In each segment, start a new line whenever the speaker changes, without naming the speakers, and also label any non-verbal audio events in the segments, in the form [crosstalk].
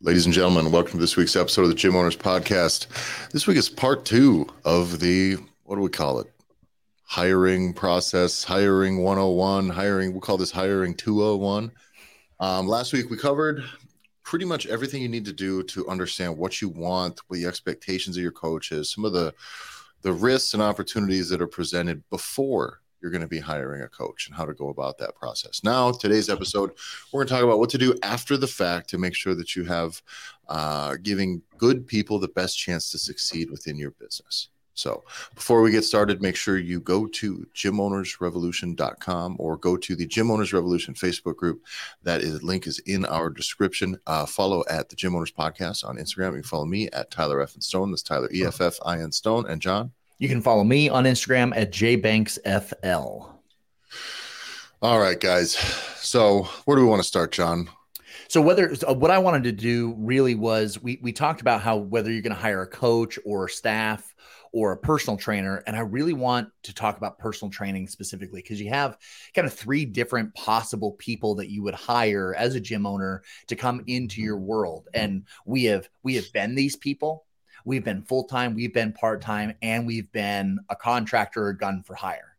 Ladies and gentlemen, welcome to this week's episode of the Gym Owners Podcast. This week is part two of the, what do we call it? Hiring process, hiring 101, hiring, we'll call this hiring 201. Um, last week we covered pretty much everything you need to do to understand what you want, what the expectations of your coach is, some of the the risks and opportunities that are presented before you're going to be hiring a coach and how to go about that process. Now, today's episode, we're going to talk about what to do after the fact to make sure that you have uh, giving good people the best chance to succeed within your business. So, before we get started, make sure you go to gymownersrevolution.com or go to the Gym Owners Revolution Facebook group. That is link is in our description. Uh, follow at the Gym Owners Podcast on Instagram. You follow me at Tyler F. and Stone. That's Tyler E F F I N Stone. And John?
You can follow me on Instagram at jbanksfl.
All right, guys. So, where do we want to start, John?
So whether what I wanted to do really was we we talked about how whether you're going to hire a coach or staff or a personal trainer and I really want to talk about personal training specifically because you have kind of three different possible people that you would hire as a gym owner to come into your world and we have we have been these people We've been full time, we've been part time, and we've been a contractor or gun for hire.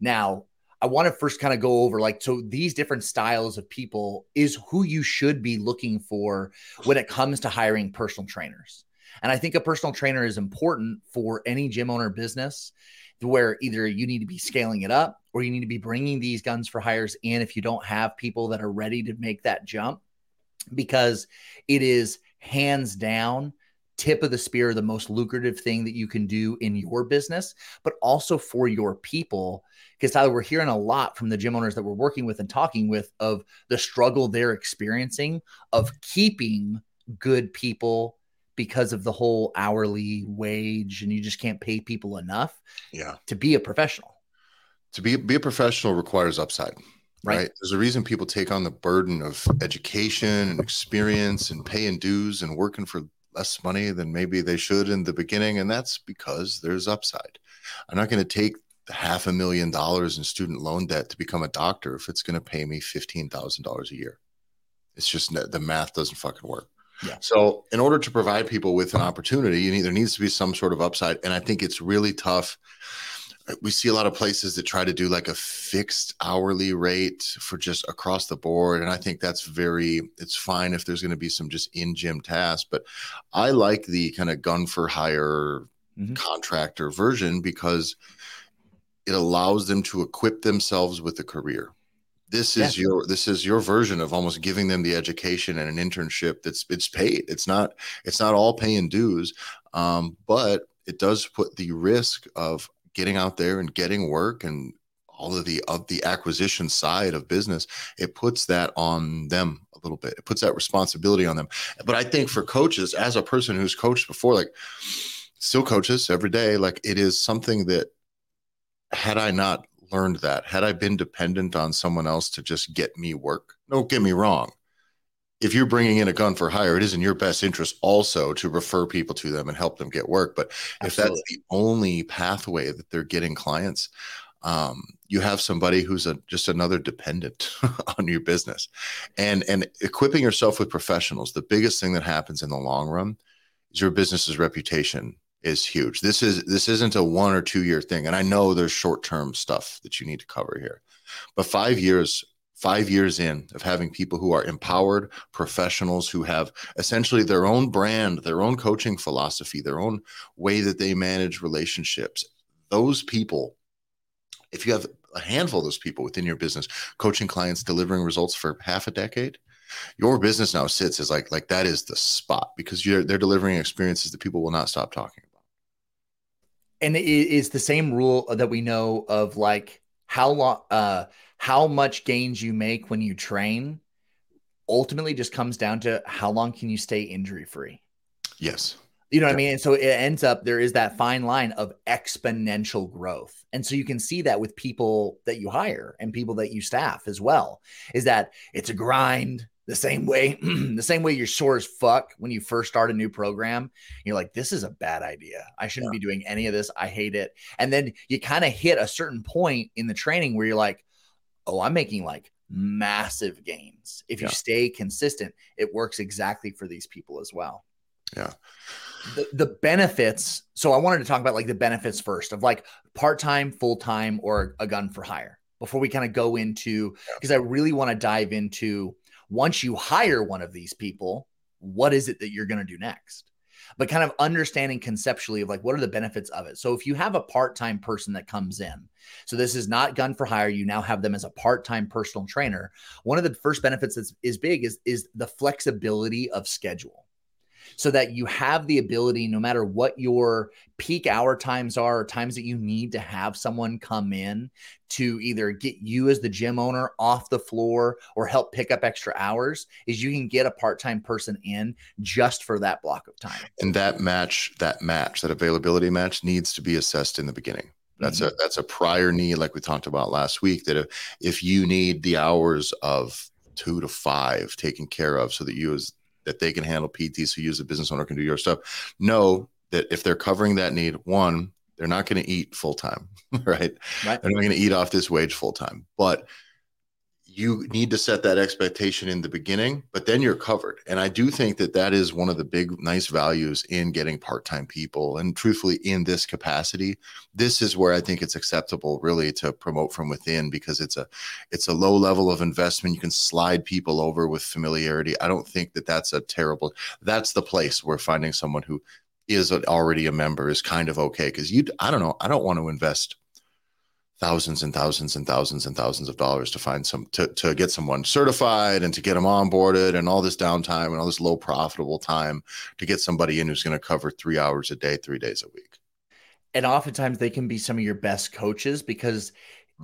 Now, I want to first kind of go over like, so these different styles of people is who you should be looking for when it comes to hiring personal trainers. And I think a personal trainer is important for any gym owner business where either you need to be scaling it up or you need to be bringing these guns for hires in if you don't have people that are ready to make that jump because it is hands down tip of the spear, the most lucrative thing that you can do in your business, but also for your people. Because Tyler, we're hearing a lot from the gym owners that we're working with and talking with of the struggle they're experiencing of keeping good people because of the whole hourly wage and you just can't pay people enough
yeah
to be a professional
to be be a professional requires upside right. right. There's a reason people take on the burden of education and experience and paying dues and working for less money than maybe they should in the beginning. And that's because there's upside. I'm not going to take half a million dollars in student loan debt to become a doctor if it's going to pay me $15,000 a year. It's just the math doesn't fucking work. Yeah. So, in order to provide people with an opportunity, you need, there needs to be some sort of upside. And I think it's really tough we see a lot of places that try to do like a fixed hourly rate for just across the board and i think that's very it's fine if there's going to be some just in gym tasks but i like the kind of gun for hire mm-hmm. contractor version because it allows them to equip themselves with a career this is yeah. your this is your version of almost giving them the education and an internship that's it's paid it's not it's not all paying dues um, but it does put the risk of getting out there and getting work and all of the of the acquisition side of business it puts that on them a little bit. It puts that responsibility on them. But i think for coaches as a person who's coached before like still coaches every day like it is something that had i not learned that had i been dependent on someone else to just get me work don't get me wrong if you're bringing in a gun for hire, it is in your best interest also to refer people to them and help them get work. But Absolutely. if that's the only pathway that they're getting clients, um, you have somebody who's a, just another dependent [laughs] on your business, and and equipping yourself with professionals. The biggest thing that happens in the long run is your business's reputation is huge. This is this isn't a one or two year thing, and I know there's short term stuff that you need to cover here, but five years five years in of having people who are empowered professionals who have essentially their own brand, their own coaching philosophy, their own way that they manage relationships. Those people, if you have a handful of those people within your business, coaching clients, delivering results for half a decade, your business now sits as like like that is the spot because you're they're delivering experiences that people will not stop talking about.
And it is the same rule that we know of like how long uh how much gains you make when you train ultimately just comes down to how long can you stay injury free.
Yes.
You know what yeah. I mean? And so it ends up there is that fine line of exponential growth. And so you can see that with people that you hire and people that you staff as well. Is that it's a grind the same way [clears throat] the same way you're sore as fuck when you first start a new program. You're like this is a bad idea. I shouldn't yeah. be doing any of this. I hate it. And then you kind of hit a certain point in the training where you're like oh, I'm making like massive gains. If you yeah. stay consistent, it works exactly for these people as well.
Yeah.
The, the benefits. So I wanted to talk about like the benefits first of like part time, full time, or a gun for hire before we kind of go into because I really want to dive into once you hire one of these people, what is it that you're going to do next? But kind of understanding conceptually of like what are the benefits of it. So if you have a part-time person that comes in, so this is not gun for hire, you now have them as a part-time personal trainer. One of the first benefits that is big is is the flexibility of schedule so that you have the ability, no matter what your peak hour times are, or times that you need to have someone come in to either get you as the gym owner off the floor or help pick up extra hours, is you can get a part time person in just for that block of time.
And that match, that match, that availability match needs to be assessed in the beginning. That's mm-hmm. a that's a prior need, like we talked about last week. That if, if you need the hours of two to five taken care of, so that you as that they can handle PTs so you as a business owner can do your stuff. Know that if they're covering that need, one, they're not going to eat full time, [laughs] right? right? They're not going to eat off this wage full time. But you need to set that expectation in the beginning, but then you're covered. And I do think that that is one of the big, nice values in getting part time people. And truthfully, in this capacity, this is where I think it's acceptable really to promote from within because it's a it's a low level of investment. You can slide people over with familiarity. I don't think that that's a terrible. That's the place where finding someone who is already a member is kind of okay because you. I don't know. I don't want to invest thousands and thousands and thousands and thousands of dollars to find some to, to get someone certified and to get them onboarded and all this downtime and all this low profitable time to get somebody in who's going to cover three hours a day three days a week.
And oftentimes they can be some of your best coaches because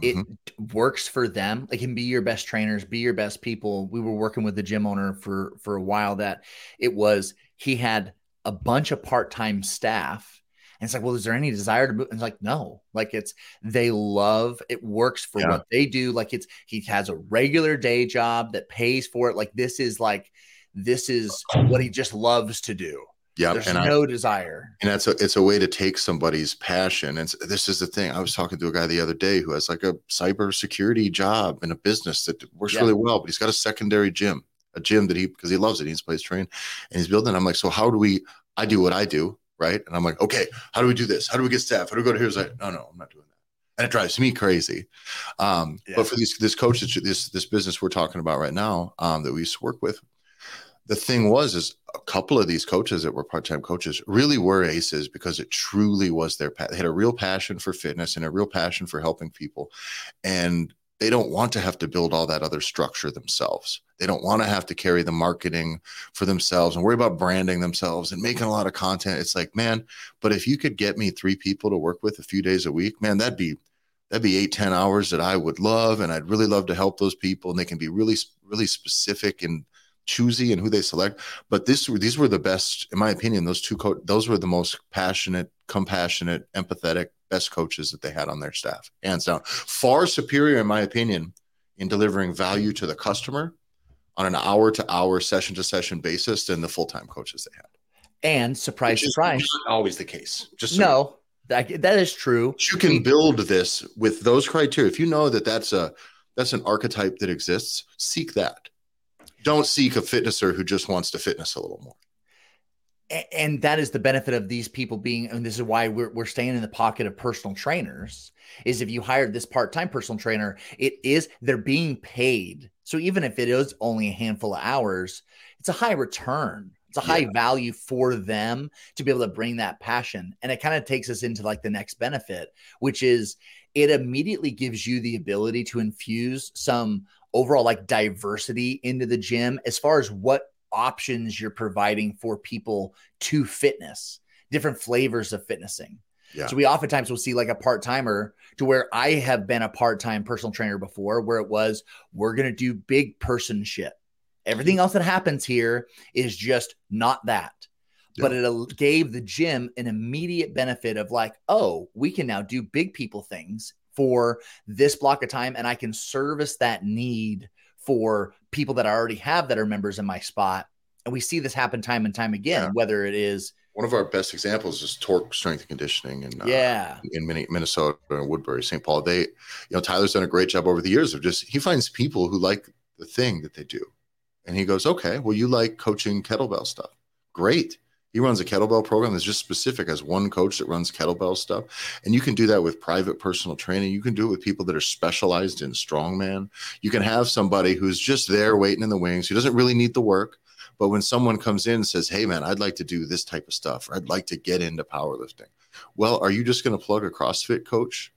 it mm-hmm. works for them. They can be your best trainers be your best people. We were working with the gym owner for for a while that it was he had a bunch of part-time staff and it's like, well, is there any desire to move? And it's like, no, like it's they love it works for yeah. what they do. Like it's he has a regular day job that pays for it. Like this is like this is what he just loves to do.
Yeah,
there's no I, desire,
and that's a it's a way to take somebody's passion. And this is the thing. I was talking to a guy the other day who has like a cybersecurity job in a business that works yeah. really well, but he's got a secondary gym, a gym that he because he loves it. He's plays train, and he's building. I'm like, so how do we? I do what I do right? And I'm like, okay, how do we do this? How do we get staff? How do we go to here? He's like, no, no, I'm not doing that. And it drives me crazy. Um, yeah. But for these this coach, this this business we're talking about right now um, that we used to work with, the thing was is a couple of these coaches that were part-time coaches really were aces because it truly was their path. they had a real passion for fitness and a real passion for helping people and they don't want to have to build all that other structure themselves. They don't want to have to carry the marketing for themselves and worry about branding themselves and making a lot of content. It's like, man, but if you could get me three people to work with a few days a week, man, that'd be that'd be eight, 10 hours that I would love. And I'd really love to help those people. And they can be really, really specific and choosy in who they select. But this were these were the best, in my opinion, those two co- those were the most passionate, compassionate, empathetic best coaches that they had on their staff, hands down. Far superior, in my opinion, in delivering value to the customer on an hour to hour, session to session basis than the full time coaches they had.
And surprise, surprise,
always the case.
Just so no, that, that is true.
You can build this with those criteria. If you know that that's a that's an archetype that exists, seek that. Don't seek a fitnesser who just wants to fitness a little more
and that is the benefit of these people being and this is why we're, we're staying in the pocket of personal trainers is if you hired this part-time personal trainer it is they're being paid. So even if it is only a handful of hours it's a high return. It's a high yeah. value for them to be able to bring that passion. And it kind of takes us into like the next benefit which is it immediately gives you the ability to infuse some overall like diversity into the gym as far as what options you're providing for people to fitness, different flavors of fitnessing. Yeah. So we oftentimes will see like a part timer to where I have been a part time personal trainer before, where it was we're gonna do big person shit. Everything else that happens here is just not that. Yeah. But it gave the gym an immediate benefit of like, oh, we can now do big people things for this block of time, and I can service that need for people that I already have that are members in my spot. And we see this happen time and time again, yeah. whether it is
one of our best examples is torque strength and conditioning and
yeah
uh, in minnesota and woodbury st paul they you know tyler's done a great job over the years of just he finds people who like the thing that they do and he goes okay well you like coaching kettlebell stuff great he runs a kettlebell program that's just specific as one coach that runs kettlebell stuff. And you can do that with private personal training. You can do it with people that are specialized in strongman. You can have somebody who's just there waiting in the wings, who doesn't really need the work. But when someone comes in and says, Hey, man, I'd like to do this type of stuff, or I'd like to get into powerlifting. Well, are you just going to plug a CrossFit coach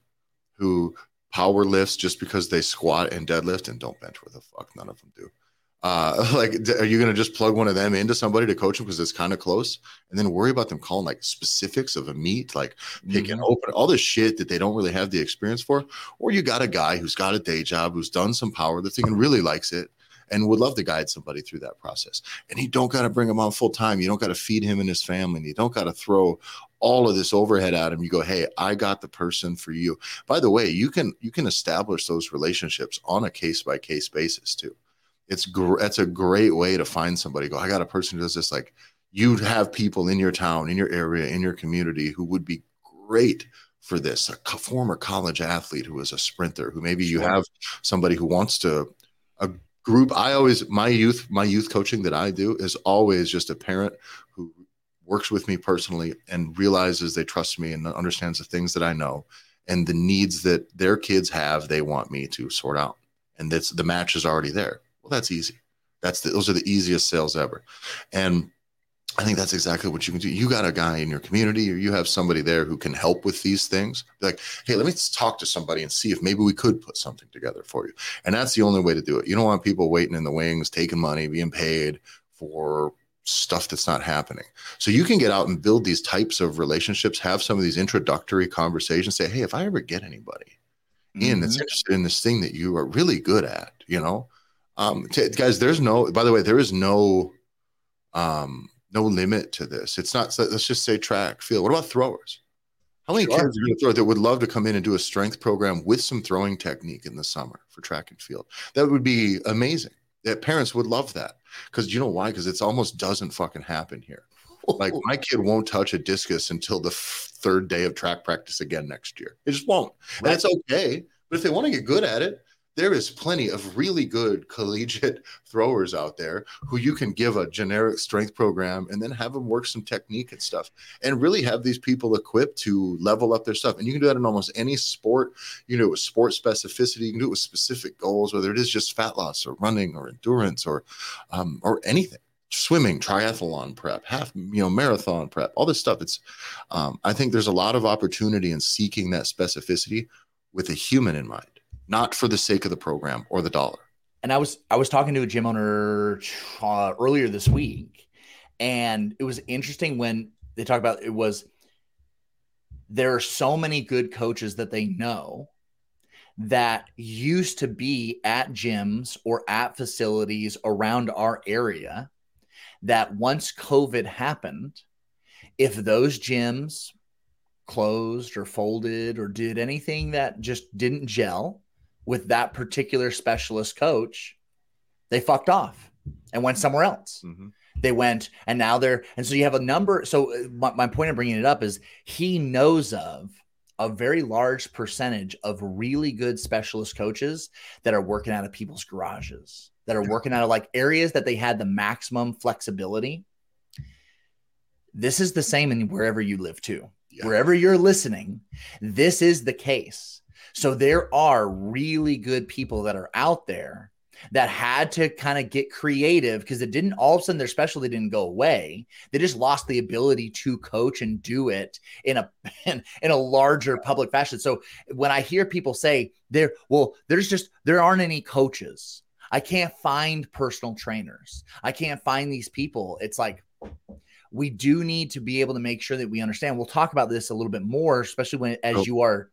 who power lifts just because they squat and deadlift and don't bench? Where the fuck none of them do. Uh, [laughs] like, are you going to just plug one of them into somebody to coach them because it's kind of close, and then worry about them calling like specifics of a meet, like picking mm-hmm. open all this shit that they don't really have the experience for? Or you got a guy who's got a day job, who's done some powerlifting and really likes it, and would love to guide somebody through that process. And you don't got to bring him on full time. You don't got to feed him and his family. And you don't got to throw all of this overhead at him. You go, hey, I got the person for you. By the way, you can you can establish those relationships on a case by case basis too it's gr- that's a great way to find somebody. Go, I got a person who does this. Like you'd have people in your town, in your area, in your community who would be great for this. A co- former college athlete who is a sprinter, who maybe you have somebody who wants to a group. I always my youth my youth coaching that I do is always just a parent who works with me personally and realizes they trust me and understands the things that I know and the needs that their kids have they want me to sort out and that's the match is already there well, that's easy. That's the, those are the easiest sales ever. And I think that's exactly what you can do. You got a guy in your community, or you have somebody there who can help with these things. Be like, hey, let me talk to somebody and see if maybe we could put something together for you. And that's the only way to do it. You don't want people waiting in the wings, taking money, being paid for stuff that's not happening. So you can get out and build these types of relationships, have some of these introductory conversations, say, hey, if I ever get anybody mm-hmm. in that's mm-hmm. interested in this thing that you are really good at, you know, um, t- guys, there's no. By the way, there is no, um, no limit to this. It's not. Let's just say track, field. What about throwers? How many sure. kids are going to throw that would love to come in and do a strength program with some throwing technique in the summer for track and field? That would be amazing. That parents would love that because you know why? Because it almost doesn't fucking happen here. Like [laughs] my kid won't touch a discus until the f- third day of track practice again next year. It just won't, right. and it's okay. But if they want to get good at it, there is plenty of really good collegiate [laughs] throwers out there who you can give a generic strength program and then have them work some technique and stuff and really have these people equipped to level up their stuff. And you can do that in almost any sport. You know, with sport specificity. You can do it with specific goals, whether it is just fat loss or running or endurance or um, or anything swimming triathlon prep half you know marathon prep all this stuff it's um, i think there's a lot of opportunity in seeking that specificity with a human in mind not for the sake of the program or the dollar.
And I was I was talking to a gym owner uh, earlier this week, and it was interesting when they talk about it was there are so many good coaches that they know that used to be at gyms or at facilities around our area that once COVID happened, if those gyms closed or folded or did anything that just didn't gel, with that particular specialist coach, they fucked off and went somewhere else. Mm-hmm. They went and now they're, and so you have a number. So, uh, my, my point of bringing it up is he knows of a very large percentage of really good specialist coaches that are working out of people's garages, that are working out of like areas that they had the maximum flexibility. This is the same in wherever you live too. Yeah. Wherever you're listening, this is the case so there are really good people that are out there that had to kind of get creative because it didn't all of a sudden their specialty didn't go away. They just lost the ability to coach and do it in a [laughs] in, in a larger public fashion. So when I hear people say there, well, there's just there aren't any coaches. I can't find personal trainers. I can't find these people. It's like we do need to be able to make sure that we understand. We'll talk about this a little bit more, especially when as oh. you are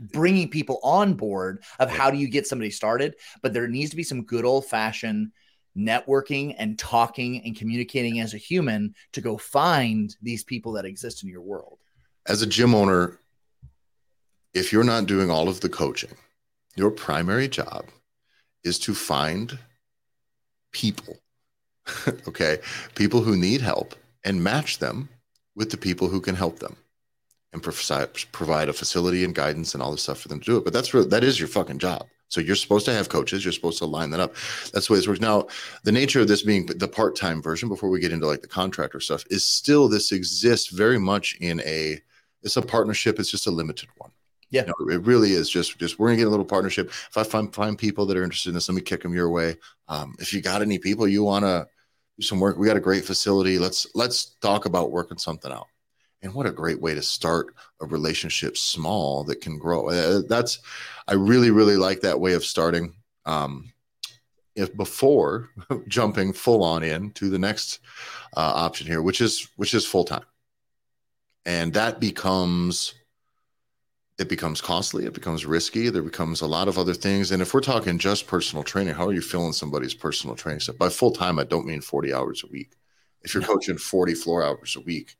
bringing people on board of how do you get somebody started but there needs to be some good old fashioned networking and talking and communicating as a human to go find these people that exist in your world.
As a gym owner if you're not doing all of the coaching your primary job is to find people [laughs] okay? People who need help and match them with the people who can help them and provide a facility and guidance and all this stuff for them to do it. But that's really, that is your fucking job. So you're supposed to have coaches. You're supposed to line that up. That's the way this works. Now, the nature of this being the part-time version, before we get into like the contractor stuff, is still this exists very much in a it's a partnership. It's just a limited one.
Yeah,
you know, it really is just just we're gonna get a little partnership. If I find find people that are interested in this, let me kick them your way. Um, if you got any people you want to do some work, we got a great facility. Let's let's talk about working something out. And what a great way to start a relationship small that can grow. Uh, that's I really really like that way of starting. Um, if before [laughs] jumping full on in to the next uh, option here, which is which is full time, and that becomes it becomes costly it becomes risky there becomes a lot of other things. And if we're talking just personal training how are you filling somebody's personal training? Stuff by full time i don't mean 40 hours a week. If you're coaching 40 floor hours a week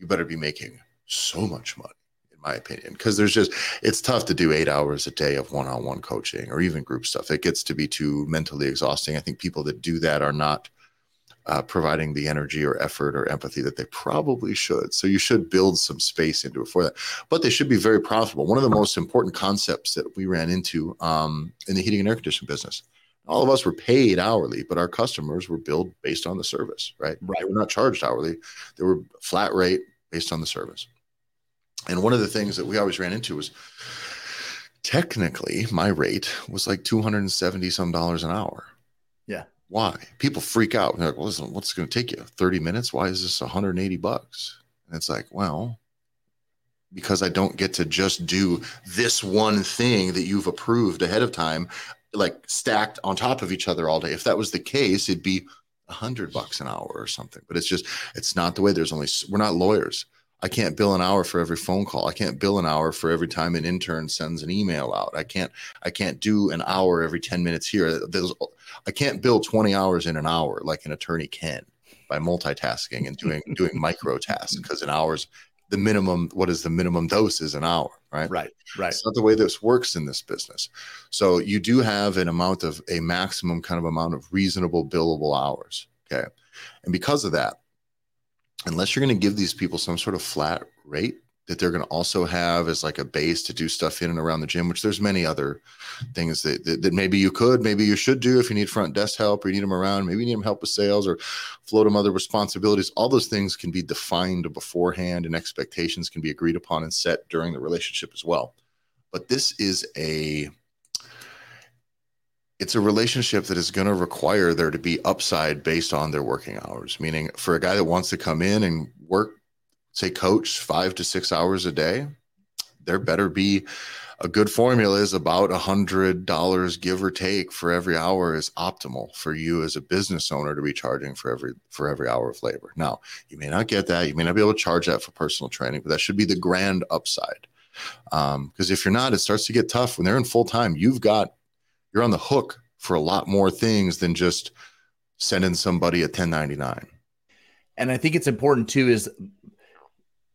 you better be making so much money in my opinion because there's just it's tough to do eight hours a day of one-on-one coaching or even group stuff it gets to be too mentally exhausting i think people that do that are not uh, providing the energy or effort or empathy that they probably should. So you should build some space into it for that. But they should be very profitable. One of the most important concepts that we ran into um, in the heating and air conditioning business. All of us were paid hourly, but our customers were billed based on the service, right?
Right.
They were not charged hourly. They were flat rate based on the service. And one of the things that we always ran into was technically my rate was like 270 some dollars an hour Yeah. why? People freak out. They're like, well, listen, what's going to take you? 30 minutes? Why is this 180 bucks? And it's like, well, because I don't get to just do this one thing that you've approved ahead of time, like stacked on top of each other all day. If that was the case, it'd be a hundred bucks an hour or something. But it's just, it's not the way. There's only, we're not lawyers. I can't bill an hour for every phone call. I can't bill an hour for every time an intern sends an email out. I can't I can't do an hour every 10 minutes here. There's, I can't bill 20 hours in an hour like an attorney can by multitasking and doing doing micro tasks because an hour's the minimum what is the minimum dose is an hour, right?
Right, right.
It's not the way this works in this business. So you do have an amount of a maximum kind of amount of reasonable billable hours. Okay. And because of that, unless you're going to give these people some sort of flat rate that they're going to also have as like a base to do stuff in and around the gym, which there's many other things that, that, that, maybe you could, maybe you should do if you need front desk help or you need them around, maybe you need them help with sales or float them other responsibilities. All those things can be defined beforehand and expectations can be agreed upon and set during the relationship as well. But this is a it's a relationship that is going to require there to be upside based on their working hours. Meaning, for a guy that wants to come in and work, say, coach five to six hours a day, there better be a good formula is about a hundred dollars give or take for every hour is optimal for you as a business owner to be charging for every for every hour of labor. Now, you may not get that, you may not be able to charge that for personal training, but that should be the grand upside. Because um, if you're not, it starts to get tough when they're in full time. You've got you're on the hook for a lot more things than just sending somebody a 1099
and i think it's important too is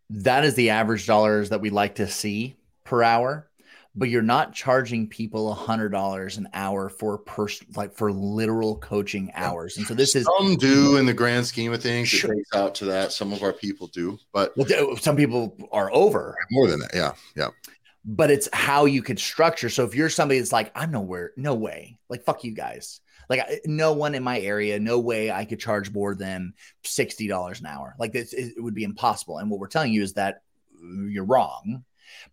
that is the average dollars that we like to see per hour but you're not charging people a hundred dollars an hour for person like for literal coaching hours. And so this is
some do in the grand scheme of things. Sure. It out to that. Some of our people do, but
well, some people are over
more than that. Yeah, yeah
but it's how you could structure. So if you're somebody that's like, I'm nowhere, no way, like fuck you guys. Like no one in my area, no way I could charge more than sixty dollars an hour. Like this, it would be impossible. And what we're telling you is that mm, you're wrong,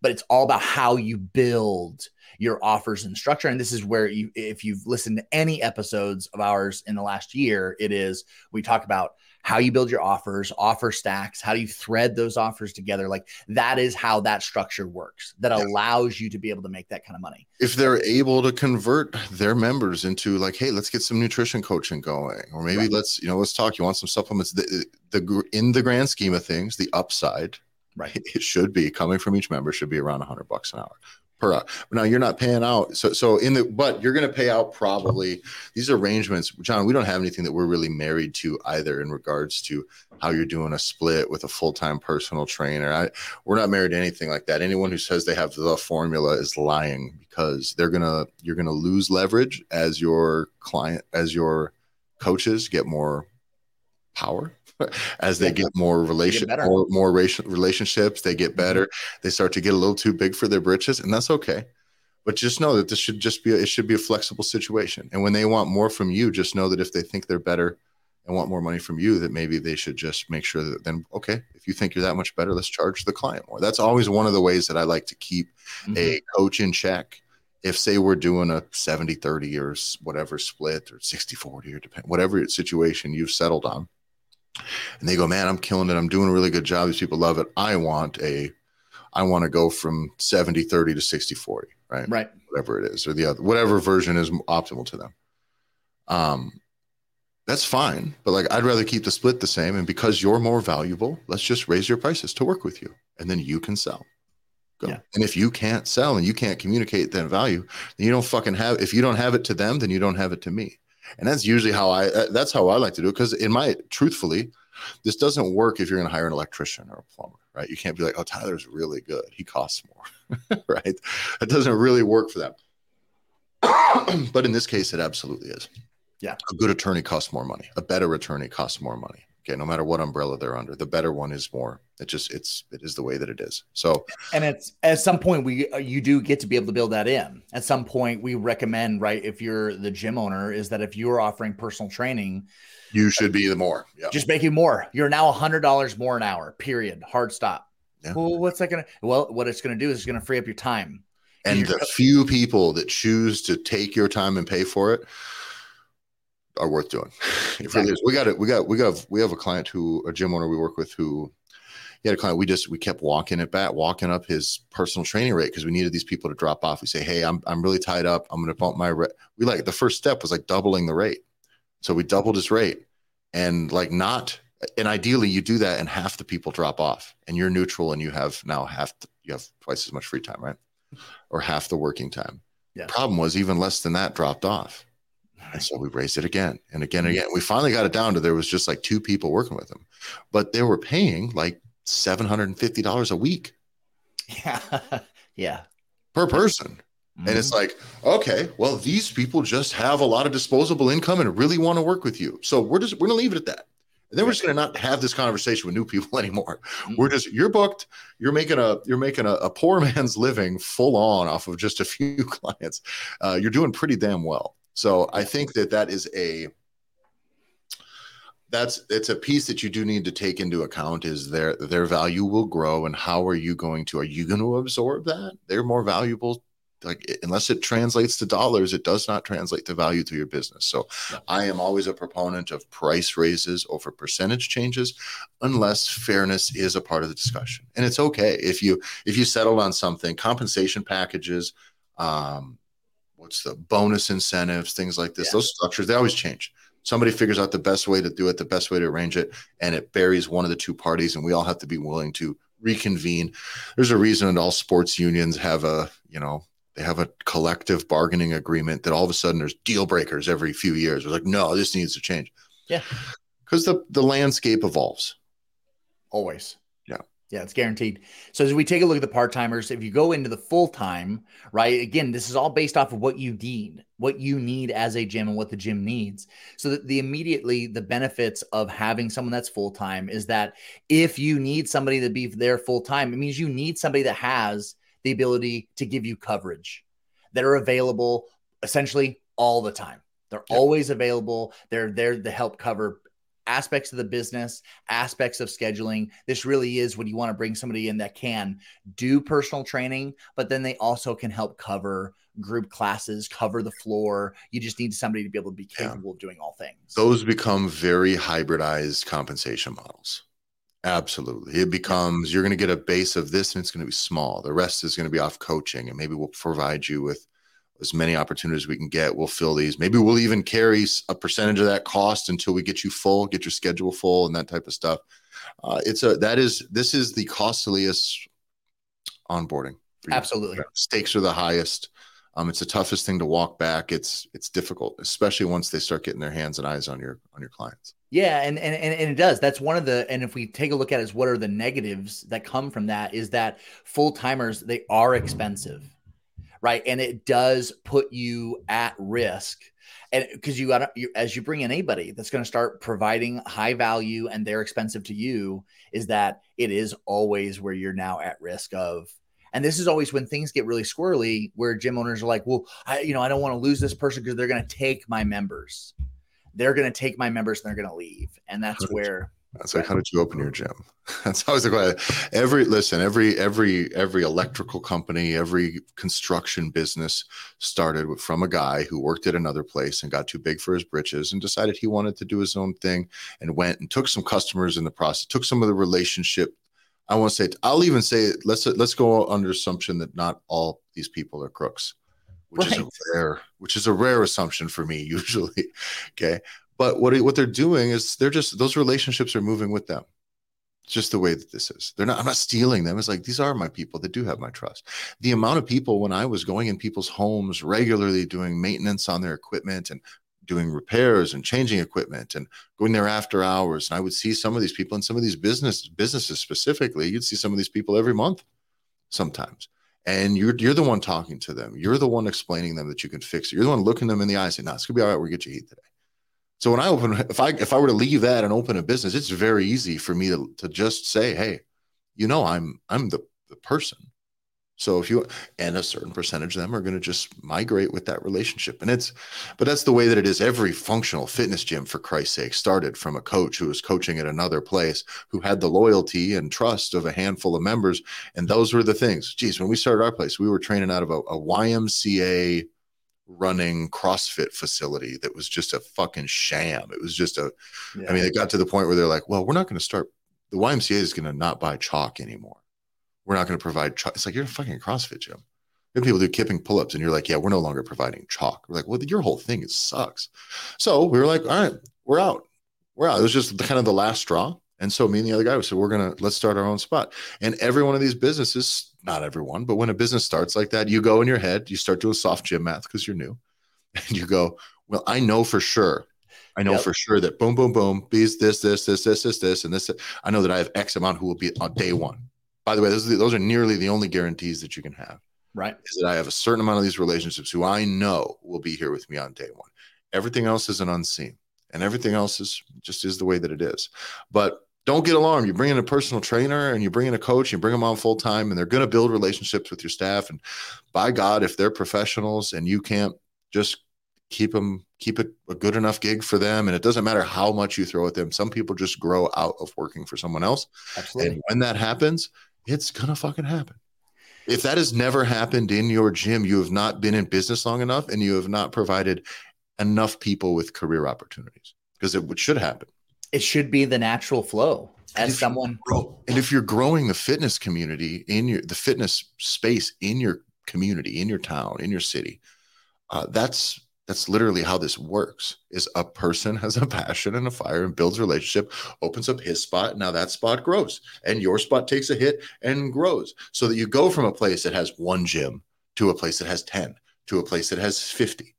but it's all about how you build your offers and structure. And this is where you, if you've listened to any episodes of ours in the last year, it is we talk about how you build your offers, offer stacks, how do you thread those offers together? Like that is how that structure works that yeah. allows you to be able to make that kind of money.
If they're able to convert their members into like, hey, let's get some nutrition coaching going, or maybe right. let's, you know, let's talk. You want some supplements? The, the in the grand scheme of things, the upside,
right? [laughs]
It should be coming from each member should be around a hundred bucks an hour per hour. Now you're not paying out. So so in the but you're going to pay out probably these arrangements. John, we don't have anything that we're really married to either in regards to how you're doing a split with a full time personal trainer. I, we're not married to anything like that. Anyone who says they have the formula is lying because they're gonna you're gonna lose leverage as your client as your coaches get more power [laughs] as they get more relation get more, more relationships they get mm-hmm. better mm-hmm. they start to get a little too big for their britches and that's okay but just know that this should just be a, it should be a flexible situation and when they want more from you just know that if they think they're better and want more money from you that maybe they should just make sure that then okay if you think you're that much better let's charge the client more that's always one of the ways that i like to keep mm-hmm. a coach in check if say we're doing a 70 30 or whatever split or 60 40 or depend whatever situation you've settled on and they go man i'm killing it i'm doing a really good job these people love it i want a i want to go from 70 30 to 60 40 right
right
whatever it is or the other whatever version is optimal to them um that's fine but like i'd rather keep the split the same and because you're more valuable let's just raise your prices to work with you and then you can sell Go. Yeah. And if you can't sell and you can't communicate that value, then you don't fucking have. If you don't have it to them, then you don't have it to me. And that's usually how I. Uh, that's how I like to do it. Because in my, truthfully, this doesn't work if you're going to hire an electrician or a plumber, right? You can't be like, oh, Tyler's really good. He costs more, [laughs] right? It doesn't really work for them. [clears throat] but in this case, it absolutely is.
Yeah.
A good attorney costs more money. A better attorney costs more money. Okay, no matter what umbrella they're under, the better one is more. It just it's it is the way that it is. So,
and it's at some point we uh, you do get to be able to build that in. At some point, we recommend right if you're the gym owner is that if you are offering personal training,
you should be the more.
Yeah. Just making more. You're now a hundred dollars more an hour. Period. Hard stop. Yeah. Well, what's that gonna? Well, what it's gonna do is it's gonna free up your time.
And the few people that choose to take your time and pay for it are worth doing. [laughs] It really is. We got it. We got we got we have a client who a gym owner we work with who he had a client. We just we kept walking it back, walking up his personal training rate because we needed these people to drop off. We say, hey, I'm I'm really tied up. I'm going to bump my rate. We like the first step was like doubling the rate, so we doubled his rate, and like not. And ideally, you do that, and half the people drop off, and you're neutral, and you have now half the, you have twice as much free time, right? Or half the working time. Yeah. Problem was even less than that dropped off. And so we raised it again and again and again. We finally got it down to there was just like two people working with him, but they were paying like $750 a week.
Yeah. [laughs] yeah.
Per person. Mm-hmm. And it's mm-hmm. like, okay, well, these people just have a lot of disposable income and really want to work with you. So we're just, we're going to leave it at that. And then we're just going to not have this conversation with new people [laughs] anymore. Mm-hmm. We're just, you're booked. You're making a, you're making a, a, poor [laughs] man's living full on off of just a few clients. Uh, you're doing pretty damn well. So I think that that is a that's it's a piece that you do need to take into account is their their value will grow and how are you going to are you going to absorb that? They're more valuable like unless it translates to dollars it does not translate to value to your business. So yeah. i am always a proponent of price raises over percentage changes unless fairness is a part of the discussion. And it's okay if you if you settled on something compensation packages um, what's the bonus incentives, things like this. Yeah. Those structures they always change. Somebody figures out the best way to do it, the best way to arrange it, and it buries one of the two parties, and we all have to be willing to reconvene. There's a reason that all sports unions have a you know they have a collective bargaining agreement that all of a sudden there's deal breakers every few years. We're like, no, this needs to change.
Yeah,
because the the landscape evolves.
Always. Yeah, it's guaranteed. So as we take a look at the part timers, if you go into the full time, right? Again, this is all based off of what you need, what you need as a gym, and what the gym needs. So that the immediately the benefits of having someone that's full time is that if you need somebody to be there full time, it means you need somebody that has the ability to give you coverage that are available essentially all the time. They're yep. always available. They're there to help cover aspects of the business, aspects of scheduling. This really is when you want to bring somebody in that can do personal training, but then they also can help cover group classes, cover the floor. You just need somebody to be able to be capable yeah. of doing all things.
Those become very hybridized compensation models. Absolutely. It becomes you're going to get a base of this and it's going to be small. The rest is going to be off coaching and maybe we'll provide you with as many opportunities we can get. We'll fill these. Maybe we'll even carry a percentage of that cost until we get you full, get your schedule full, and that type of stuff. Uh, it's a that is this is the costliest onboarding.
Absolutely,
stakes are the highest. Um, it's the toughest thing to walk back. It's it's difficult, especially once they start getting their hands and eyes on your on your clients.
Yeah, and and and it does. That's one of the and if we take a look at it, is what are the negatives that come from that is that full timers they are expensive right? And it does put you at risk. And because you got as you bring in anybody that's going to start providing high value and they're expensive to you is that it is always where you're now at risk of. And this is always when things get really squirrely where gym owners are like well i you know i don't want to lose this person because they're going to take my members. They're going to take my members and they're going to leave. And that's where
that's like, how did you open your gym? [laughs] That's always the question. Every listen, every every every electrical company, every construction business started from a guy who worked at another place and got too big for his britches and decided he wanted to do his own thing and went and took some customers in the process, took some of the relationship. I want to say, I'll even say, let's let's go under assumption that not all these people are crooks, which right. is a rare, which is a rare assumption for me [laughs] usually. Okay, but what what they're doing is they're just those relationships are moving with them. It's just the way that this is. They're not. I'm not stealing them. It's like these are my people that do have my trust. The amount of people when I was going in people's homes regularly doing maintenance on their equipment and doing repairs and changing equipment and going there after hours and i would see some of these people and some of these business businesses specifically you'd see some of these people every month sometimes and you're you're the one talking to them you're the one explaining them that you can fix it you're the one looking them in the eye and saying no it's gonna be all right we'll get you heat today so when I open, if I if I were to leave that and open a business, it's very easy for me to to just say, hey, you know, I'm I'm the the person. So if you and a certain percentage of them are going to just migrate with that relationship, and it's, but that's the way that it is. Every functional fitness gym, for Christ's sake, started from a coach who was coaching at another place who had the loyalty and trust of a handful of members, and those were the things. Geez, when we started our place, we were training out of a, a YMCA running CrossFit facility that was just a fucking sham. It was just a, yeah. I mean, it got to the point where they're like, well, we're not going to start, the YMCA is going to not buy chalk anymore. We're not going to provide chalk. It's like, you're a fucking CrossFit gym. And people do kipping pull ups, and you're like, yeah, we're no longer providing chalk. We're like, well, your whole thing it sucks. So we were like, all right, we're out. We're out. It was just the, kind of the last straw. And so me and the other guy we said, we're going to let's start our own spot. And every one of these businesses not everyone, but when a business starts like that, you go in your head, you start doing soft gym math because you're new, [laughs] and you go, well, I know for sure. I know yep. for sure that boom, boom, boom, bees this, this, this, this, this, this, and this. I know that I have X amount who will be on day one. By the way, those are, the, those are nearly the only guarantees that you can have.
Right.
Is that I have a certain amount of these relationships who I know will be here with me on day one. Everything else is an unseen, and everything else is just is the way that it is. But don't get alarmed. You bring in a personal trainer and you bring in a coach, you bring them on full time, and they're going to build relationships with your staff. And by God, if they're professionals and you can't just keep them, keep it a good enough gig for them, and it doesn't matter how much you throw at them. Some people just grow out of working for someone else. Absolutely. And when that happens, it's gonna fucking happen. If that has never happened in your gym, you have not been in business long enough, and you have not provided enough people with career opportunities because it should happen
it should be the natural flow as someone
grow, and if you're growing the fitness community in your the fitness space in your community in your town in your city uh, that's that's literally how this works is a person [laughs] has a passion and a fire and builds a relationship opens up his spot now that spot grows and your spot takes a hit and grows. So that you go from a place that has one gym to a place that has 10 to a place that has 50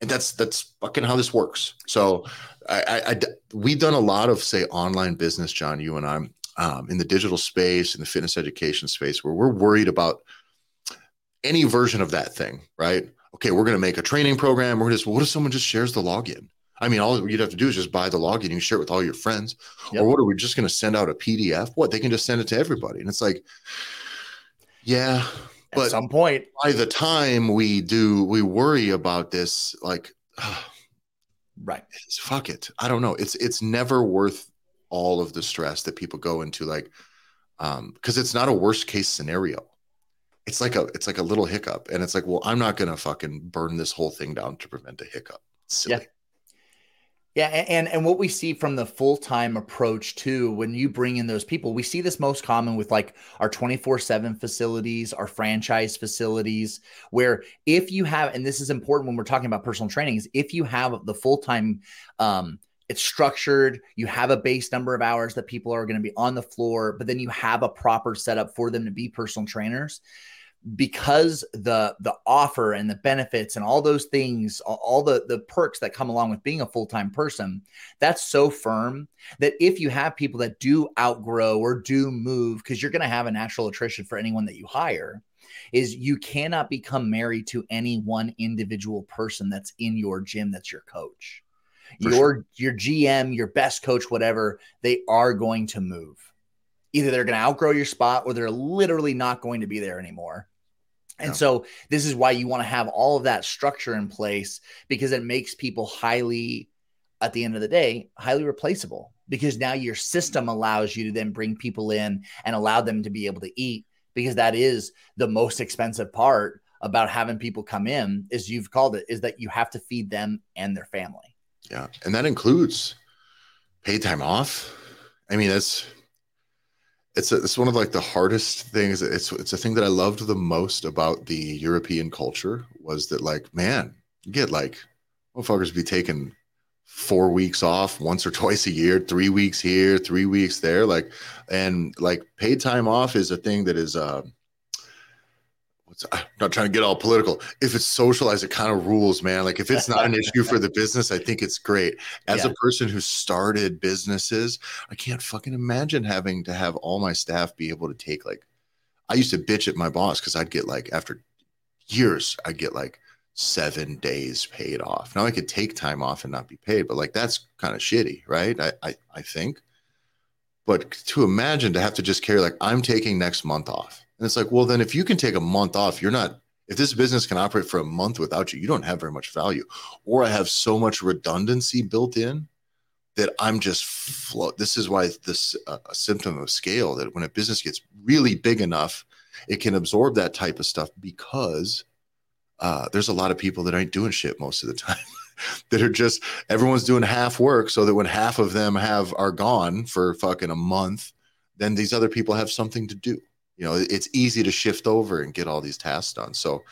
and that's that's fucking how this works so I, I, I we've done a lot of say online business, John. You and I, um, in the digital space, in the fitness education space, where we're worried about any version of that thing, right? Okay, we're going to make a training program. We're just, what if someone just shares the login? I mean, all you'd have to do is just buy the login. You share it with all your friends. Yep. Or what are we just going to send out a PDF? What they can just send it to everybody. And it's like, yeah,
but at some point,
by the time we do, we worry about this, like, [sighs]
Right.
It's, fuck it. I don't know. It's it's never worth all of the stress that people go into like um because it's not a worst case scenario. It's like a it's like a little hiccup and it's like, well, I'm not going to fucking burn this whole thing down to prevent a hiccup.
Yeah. Yeah, and and what we see from the full time approach too, when you bring in those people, we see this most common with like our twenty four seven facilities, our franchise facilities, where if you have, and this is important when we're talking about personal training, is if you have the full time, um, it's structured, you have a base number of hours that people are going to be on the floor, but then you have a proper setup for them to be personal trainers because the the offer and the benefits and all those things all the the perks that come along with being a full-time person that's so firm that if you have people that do outgrow or do move because you're going to have a natural attrition for anyone that you hire is you cannot become married to any one individual person that's in your gym that's your coach. For your sure. your GM, your best coach, whatever, they are going to move. Either they're going to outgrow your spot or they're literally not going to be there anymore. And yeah. so this is why you want to have all of that structure in place because it makes people highly at the end of the day highly replaceable because now your system allows you to then bring people in and allow them to be able to eat because that is the most expensive part about having people come in is you've called it is that you have to feed them and their family
yeah and that includes paid time off i mean it's it's a, it's one of like the hardest things. It's it's a thing that i loved the most about the european culture was that like man you get like motherfuckers be taking four weeks off once or [laughs] twice a year three weeks here three weeks there like and like paid time off is a thing that is uh I'm not trying to get all political. If it's socialized, it kind of rules, man. Like if it's not an issue for the business, I think it's great. As yeah. a person who started businesses, I can't fucking imagine having to have all my staff be able to take like I used to bitch at my boss because I'd get like after years, I'd get like seven days paid off. Now I could take time off and not be paid, but like that's kind of shitty, right? I, I I think. But to imagine to have to just carry like I'm taking next month off and it's like, well, then if you can take a month off, you're not, if this business can operate for a month without you, you don't have very much value. Or I have so much redundancy built in that I'm just float. This is why this uh, a symptom of scale that when a business gets really big enough, it can absorb that type of stuff because uh, there's a lot of people that ain't doing shit most of the [laughs] time. that are just everyone's doing half work so that when half of them have are gone for fucking a month, then these other people have something to do you know it's easy to shift over and get all these tasks done. So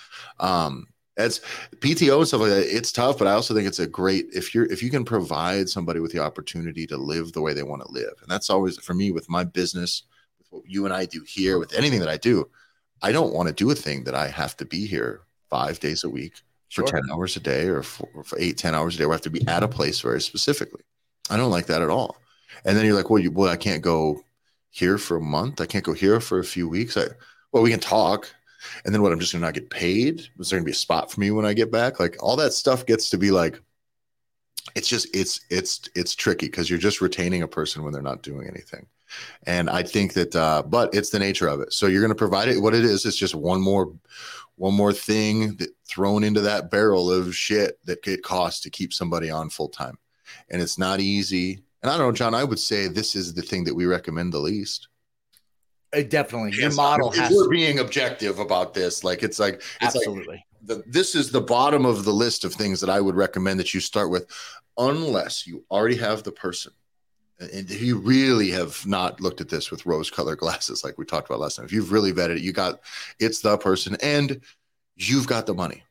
um as pto and stuff like that it's tough but i also think it's a great if you're if you can provide somebody with the opportunity to live the way they want to live and that's always for me with my business with what you and i do here with anything that i do i don't want to do a thing that i have to be here five days a week for sure. 10 hours a day or for, for eight 10 hours a day i have to be at a place very specifically. I don't like that at all. And then you're like well you well i can't go here for a month. I can't go here for a few weeks. I well, we can talk. And then what? I'm just gonna not get paid. Was there gonna be a spot for me when I get back? Like all that stuff gets to be like it's just it's it's it's tricky because you're just retaining a person when they're not doing anything. And I think that uh, but it's the nature of it. So you're gonna provide it. What it is, it's just one more one more thing that thrown into that barrel of shit that it costs to keep somebody on full time. And it's not easy and I don't know, John, I would say this is the thing that we recommend the least.
Uh, definitely. Your model
if has we're to- being objective about this. Like it's like it's
absolutely
like the, this is the bottom of the list of things that I would recommend that you start with, unless you already have the person. And if you really have not looked at this with rose colored [laughs] glasses, like we talked about last time, if you've really vetted it, you got it's the person and you've got the money.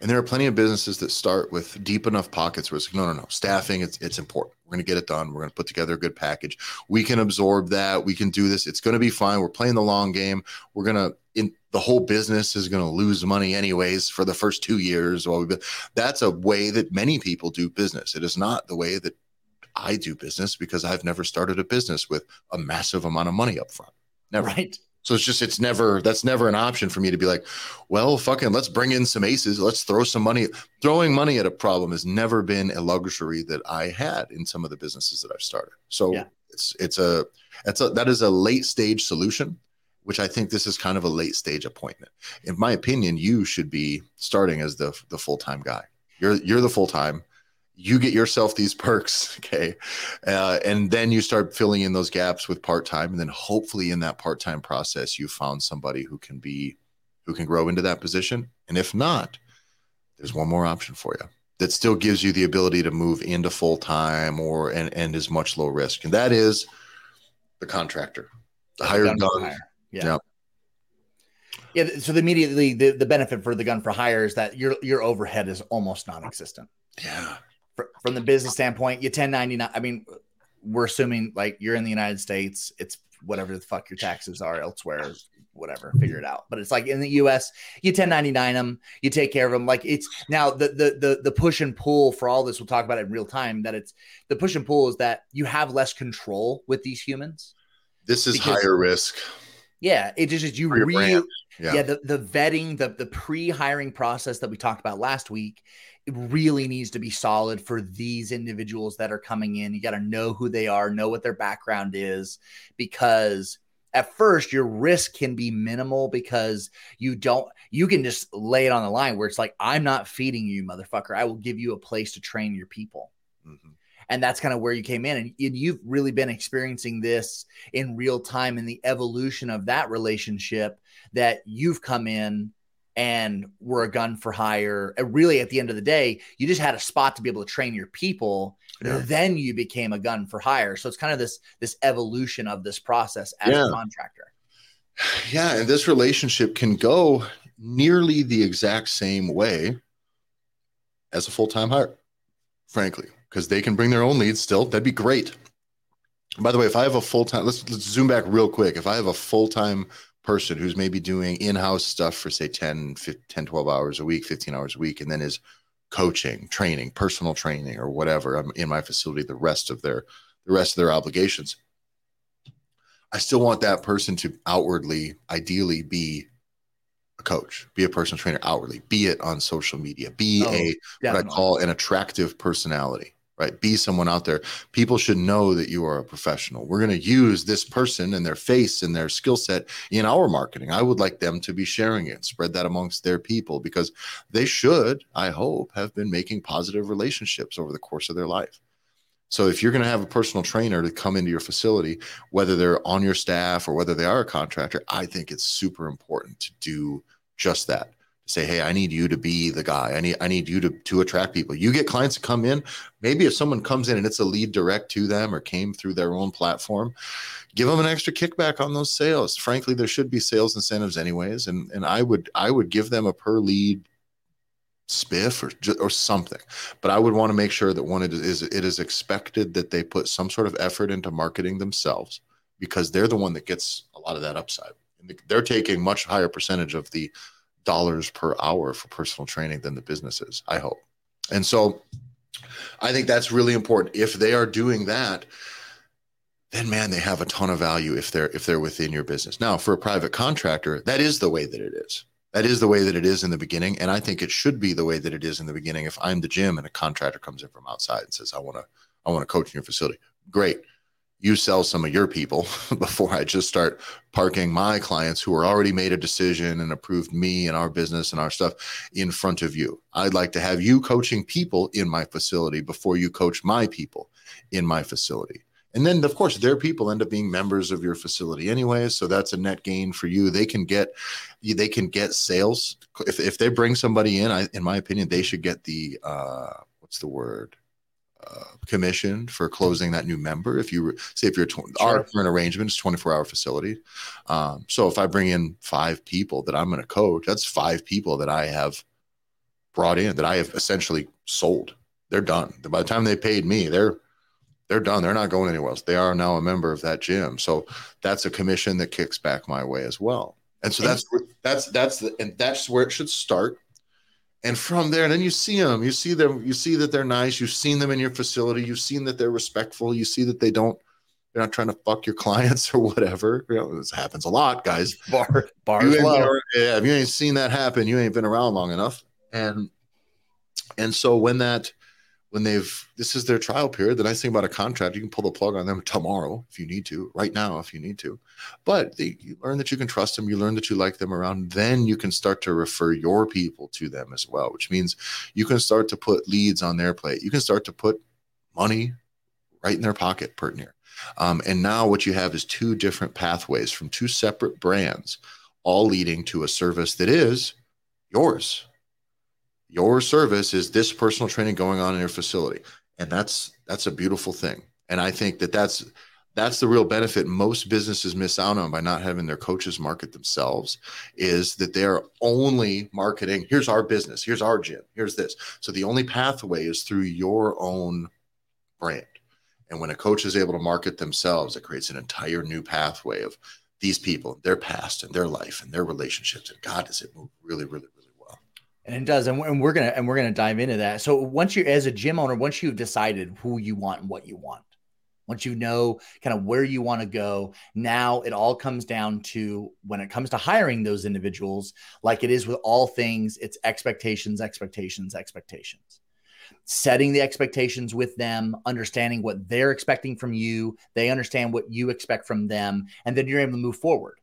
And there are plenty of businesses that start with deep enough pockets where it's like, no, no, no, staffing, it's, it's important. We're going to get it done. We're going to put together a good package. We can absorb that. We can do this. It's going to be fine. We're playing the long game. We're going to, in the whole business is going to lose money anyways for the first two years. While we've been, that's a way that many people do business. It is not the way that I do business because I've never started a business with a massive amount of money up front. Never.
Right.
So it's just it's never that's never an option for me to be like, well, fucking let's bring in some aces, let's throw some money. Throwing money at a problem has never been a luxury that I had in some of the businesses that I've started. So yeah. it's it's a it's a that is a late stage solution, which I think this is kind of a late stage appointment. In my opinion, you should be starting as the the full time guy. You're you're the full time you get yourself these perks [laughs] okay uh, and then you start filling in those gaps with part-time and then hopefully in that part-time process you found somebody who can be who can grow into that position and if not there's one more option for you that still gives you the ability to move into full-time or and, and is much low risk and that is the contractor the hired gun, gun. Hire.
yeah. yeah yeah, so the immediately the, the benefit for the gun for hire is that your your overhead is almost non-existent.
Yeah,
from the business standpoint, you 1099. I mean, we're assuming like you're in the United States, it's whatever the fuck your taxes are elsewhere, whatever, figure it out. But it's like in the US, you 1099 them, you take care of them. Like it's now the the the the push and pull for all this, we'll talk about it in real time. That it's the push and pull is that you have less control with these humans.
This is higher risk.
Yeah, it just is you really yeah. yeah, the, the vetting, the the pre-hiring process that we talked about last week, really needs to be solid for these individuals that are coming in. You got to know who they are, know what their background is, because at first your risk can be minimal because you don't you can just lay it on the line where it's like i'm not feeding you motherfucker i will give you a place to train your people mm-hmm. and that's kind of where you came in and you've really been experiencing this in real time in the evolution of that relationship that you've come in and were a gun for hire. And really, at the end of the day, you just had a spot to be able to train your people. Yeah. Then you became a gun for hire. So it's kind of this this evolution of this process as yeah. a contractor. [sighs]
Yeah, and this relationship can go nearly the exact same way as a full time hire, frankly, because they can bring their own leads still. That'd be great. By the way, if I have a full time, let's let's zoom back real quick. If I have a full time person who's maybe doing in-house stuff for say 10 10 12 hours a week 15 hours a week and then is coaching training personal training or whatever I'm in my facility the rest of their the rest of their obligations i still want that person to outwardly ideally be a coach be a personal trainer outwardly be it on social media be oh, a definitely. what i call an attractive personality right? Be someone out there. People should know that you are a professional. We're going to use this person and their face and their skill set in our marketing. I would like them to be sharing it, spread that amongst their people because they should, I hope, have been making positive relationships over the course of their life. So if you're going to have a personal trainer to come into your facility, whether they're on your staff or whether they are a contractor, I think it's super important to do just that say hey i need you to be the guy. I need i need you to to attract people. You get clients to come in. Maybe if someone comes in and it's a lead direct to them or came through their own platform give them an extra kickback on those sales. Frankly there should be sales incentives anyways and and i would i would give them a per lead spiff or or something. But i would want to make sure that one it is it is expected that they put some sort of effort into marketing themselves because they're the one that gets a lot of that upside. They're taking much higher percentage of the dollars per hour for personal training than the businesses, I hope. And so I think that's really important. If they are doing that, then man, they have a ton of value if they're if they're within your business. Now, for a private contractor, that is the way that it is. That is the way that it is in the beginning, and I think it should be the way that it is in the beginning. If I'm the gym and a contractor comes in from outside and says, "I want to, I want to coach in your facility," great you sell some of your people [laughs] before I just start parking my clients who are already made a decision and approved me and our business and our stuff in front of you. I'd like to have you coaching people in my facility before you coach my people in my facility. And then, of course, their people end up being members of your facility anyway. So that's a net gain for you. They can get, they can get sales. If, if they bring somebody in, I, in my opinion, they should get the, uh, what's the word? Uh, commission for closing that new member. If you say if you're tw- sure. our current arrangement is 24 hour facility, um, so if I bring in five people that I'm going to coach, that's five people that I have brought in that I have essentially sold. They're done. By the time they paid me, they're they're done. They're not going anywhere else. They are now a member of that gym. So that's a commission that kicks back my way as well. And so that's that's that's the and that's where it should start and from there then you see them you see them you see that they're nice. You've seen them in your facility. You've seen that they're respectful. You see that they don't they're not trying to fuck your [laughs] clients or whatever. You know this happens a lot guys. [laughs]
Bar bars
yeah if you ain't seen that happen you ain't been around long enough. And and so when that when they've this is their trial period the nice thing about a contract you can pull the plug on them tomorrow if you need to right now if you need to. But they, you learn that you can trust them you learn that you like them around then you can start to refer your people to them as well which means you can start to put leads on their plate. You can start to put money right in their pocket per near um, and now what you have is two different pathways from two separate brands all leading to a service that is yours your service is this personal training going on in your facility. And that's that's a beautiful thing. And i think that that's that's the real benefit most businesses miss out on by not having their coaches market themselves is that they're only marketing here's our business. Here's our gym. Here's this. So the only pathway is through your own brand. And when a coach is able to market themselves it creates an entire new pathway of these people their past and their life and their relationships. And god does it move really really really
and it does, and we're gonna and we're gonna dive into that. So once you, as a gym owner, once you've decided who you want and what you want, once you know kind of where you want to go, now it all comes down to when it comes to hiring those individuals, like it is with all things, it's expectations, expectations, expectations. Setting the expectations with them, understanding what they're expecting from you, they understand what you expect from them, and then you're able to move forward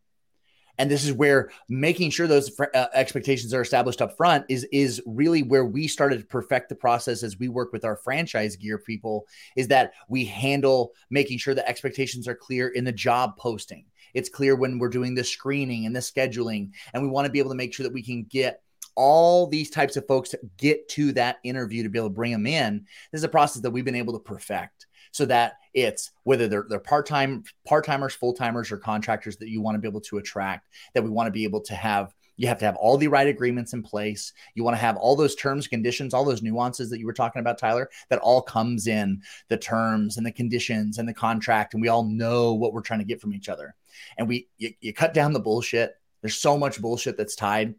and this is where making sure those uh, expectations are established up front is is really where we started to perfect the process as we work with our franchise gear people is that we handle making sure the expectations are clear in the job posting. It's clear when we're doing the screening and the scheduling and we want to be able to make sure that we can get all these types of folks to get to that interview to be able to bring them in. This is a process that we've been able to perfect so that it's whether they're, they're part-time part-timers full-timers or contractors that you want to be able to attract that we want to be able to have you have to have all the right agreements in place. You want to have all those terms conditions all those nuances that you were talking about tyler that all comes in the terms and the conditions and the contract and we all know what we're trying to get from each other. And we you, you cut down the bullshit. There's so much bullshit that's tied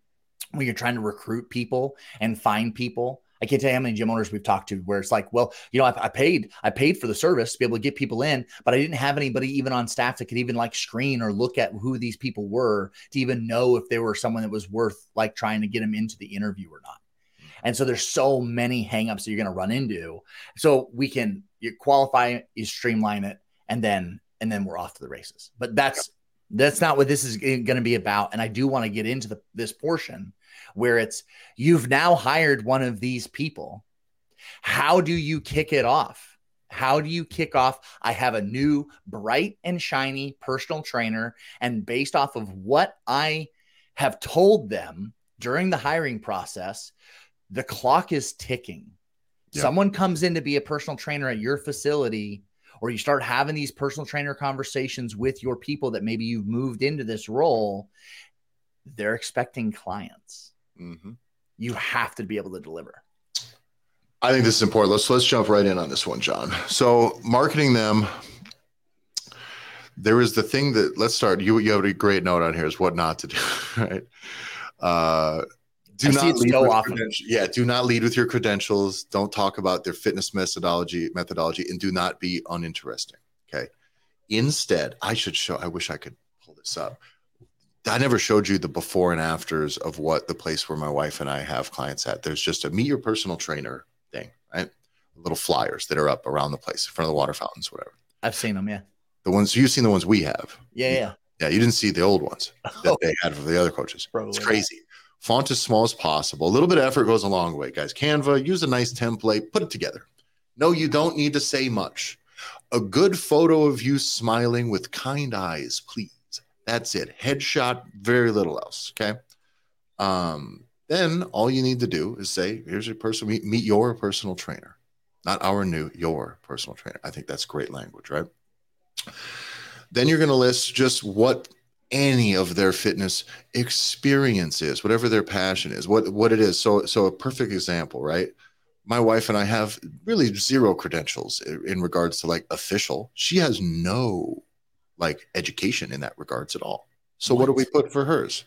when you're trying to recruit people and find people I can't tell you how many gym owners we've talked to where it's like, well, you know, I, I, paid, I paid for the service to be able to get people in, but I didn't have anybody even on staff that could even like screen or look at who these people were to even know if they were someone that was worth like trying to get them into the interview or not. And so there's so many hangups that you're going to run into. So we can you qualify, you streamline it, and then and then we're off to the races. But that's that's not what this is eh, going to be about. And I do want to get into the, this portion where it's you've now hired one of these people. How do you kick it off? How do you kick off? I have a new bright and shiny personal trainer. And based off of what I have told them during the hiring process, the clock is ticking. Yep. Someone comes in to be a personal trainer at your facility, or you start having these personal trainer conversations with your people that maybe you've moved into this role, they're expecting clients. Mm-hmm. You have to be able to deliver.
I think this is important. Let's let's jump right in on this one, John. So marketing them. There is the thing that let's start. You you have a great note on here is what not to do, [laughs] right? Uh, do I not lead so with often. Yeah, do not lead with your credentials. Don't talk about their fitness methodology methodology, and do not be uninteresting. Okay. Instead, I should show. I wish I could pull this up. I never showed you the before and afters of what the place where my wife and I have clients at. There's just a meet your personal trainer thing, right? Little flyers that are up around the place in front of the water fountains, whatever.
I've seen them, yeah.
The ones you've seen, the ones we have.
Yeah, yeah.
Yeah, you didn't see the old ones [laughs] that they had for the other coaches. Probably it's crazy. Not. Font as small as possible. A little bit of effort goes a long way, guys. Canva, use a nice template, put it together. No, you don't need to say much. A good photo of you smiling with kind eyes, please that's it. Headshot, very little else. Okay. Um, then all you need to do is say, here's your personal meet, meet your personal trainer, not our new, your personal trainer. I think that's great language, right? Then you're going to list just what any of their fitness experience is, whatever their passion is, what what it is. So so a perfect example, right? My wife and I have really zero credentials in regards to like official. She has no like education in that regards at all. So what, what do we put for hers?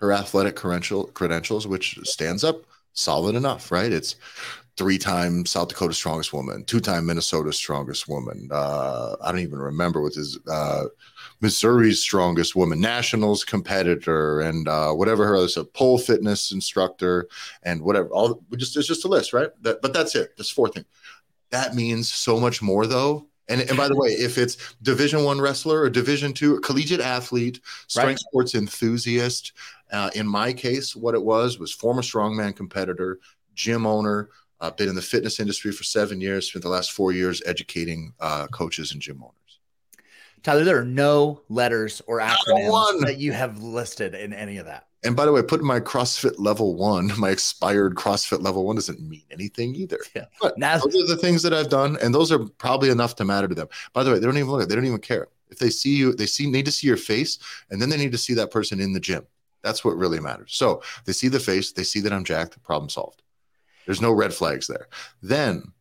Her athletic credential credentials, which stands up solid enough, right? It's three-time South Dakota strongest woman, two-time Minnesota strongest woman. Uh, I don't even remember what his uh, Missouri's strongest woman, nationals competitor, and uh, whatever her other so pole fitness instructor, and whatever. All just it's just a list, right? That, but that's it. Just four things. That means so much more, though, and, and by the way, if it's Division One wrestler or Division Two collegiate athlete, strength right. sports enthusiast, uh, in my case, what it was was former strongman competitor, gym owner, uh, been in the fitness industry for seven years, spent the last four years educating uh, coaches and gym owners.
Tyler, there are no letters or acronyms that you have listed in any of that.
And by the way, putting my CrossFit level one, my expired CrossFit level one doesn't mean anything either. Yeah. But now, those are the things that I've done, and those are probably enough to matter to them. By the way, they don't even look at they don't even care. If they see you, they see need to see your face, and then they need to see that person in the gym. That's what really matters. So they see the face, they see that I'm jacked, problem solved. There's no red flags there. Then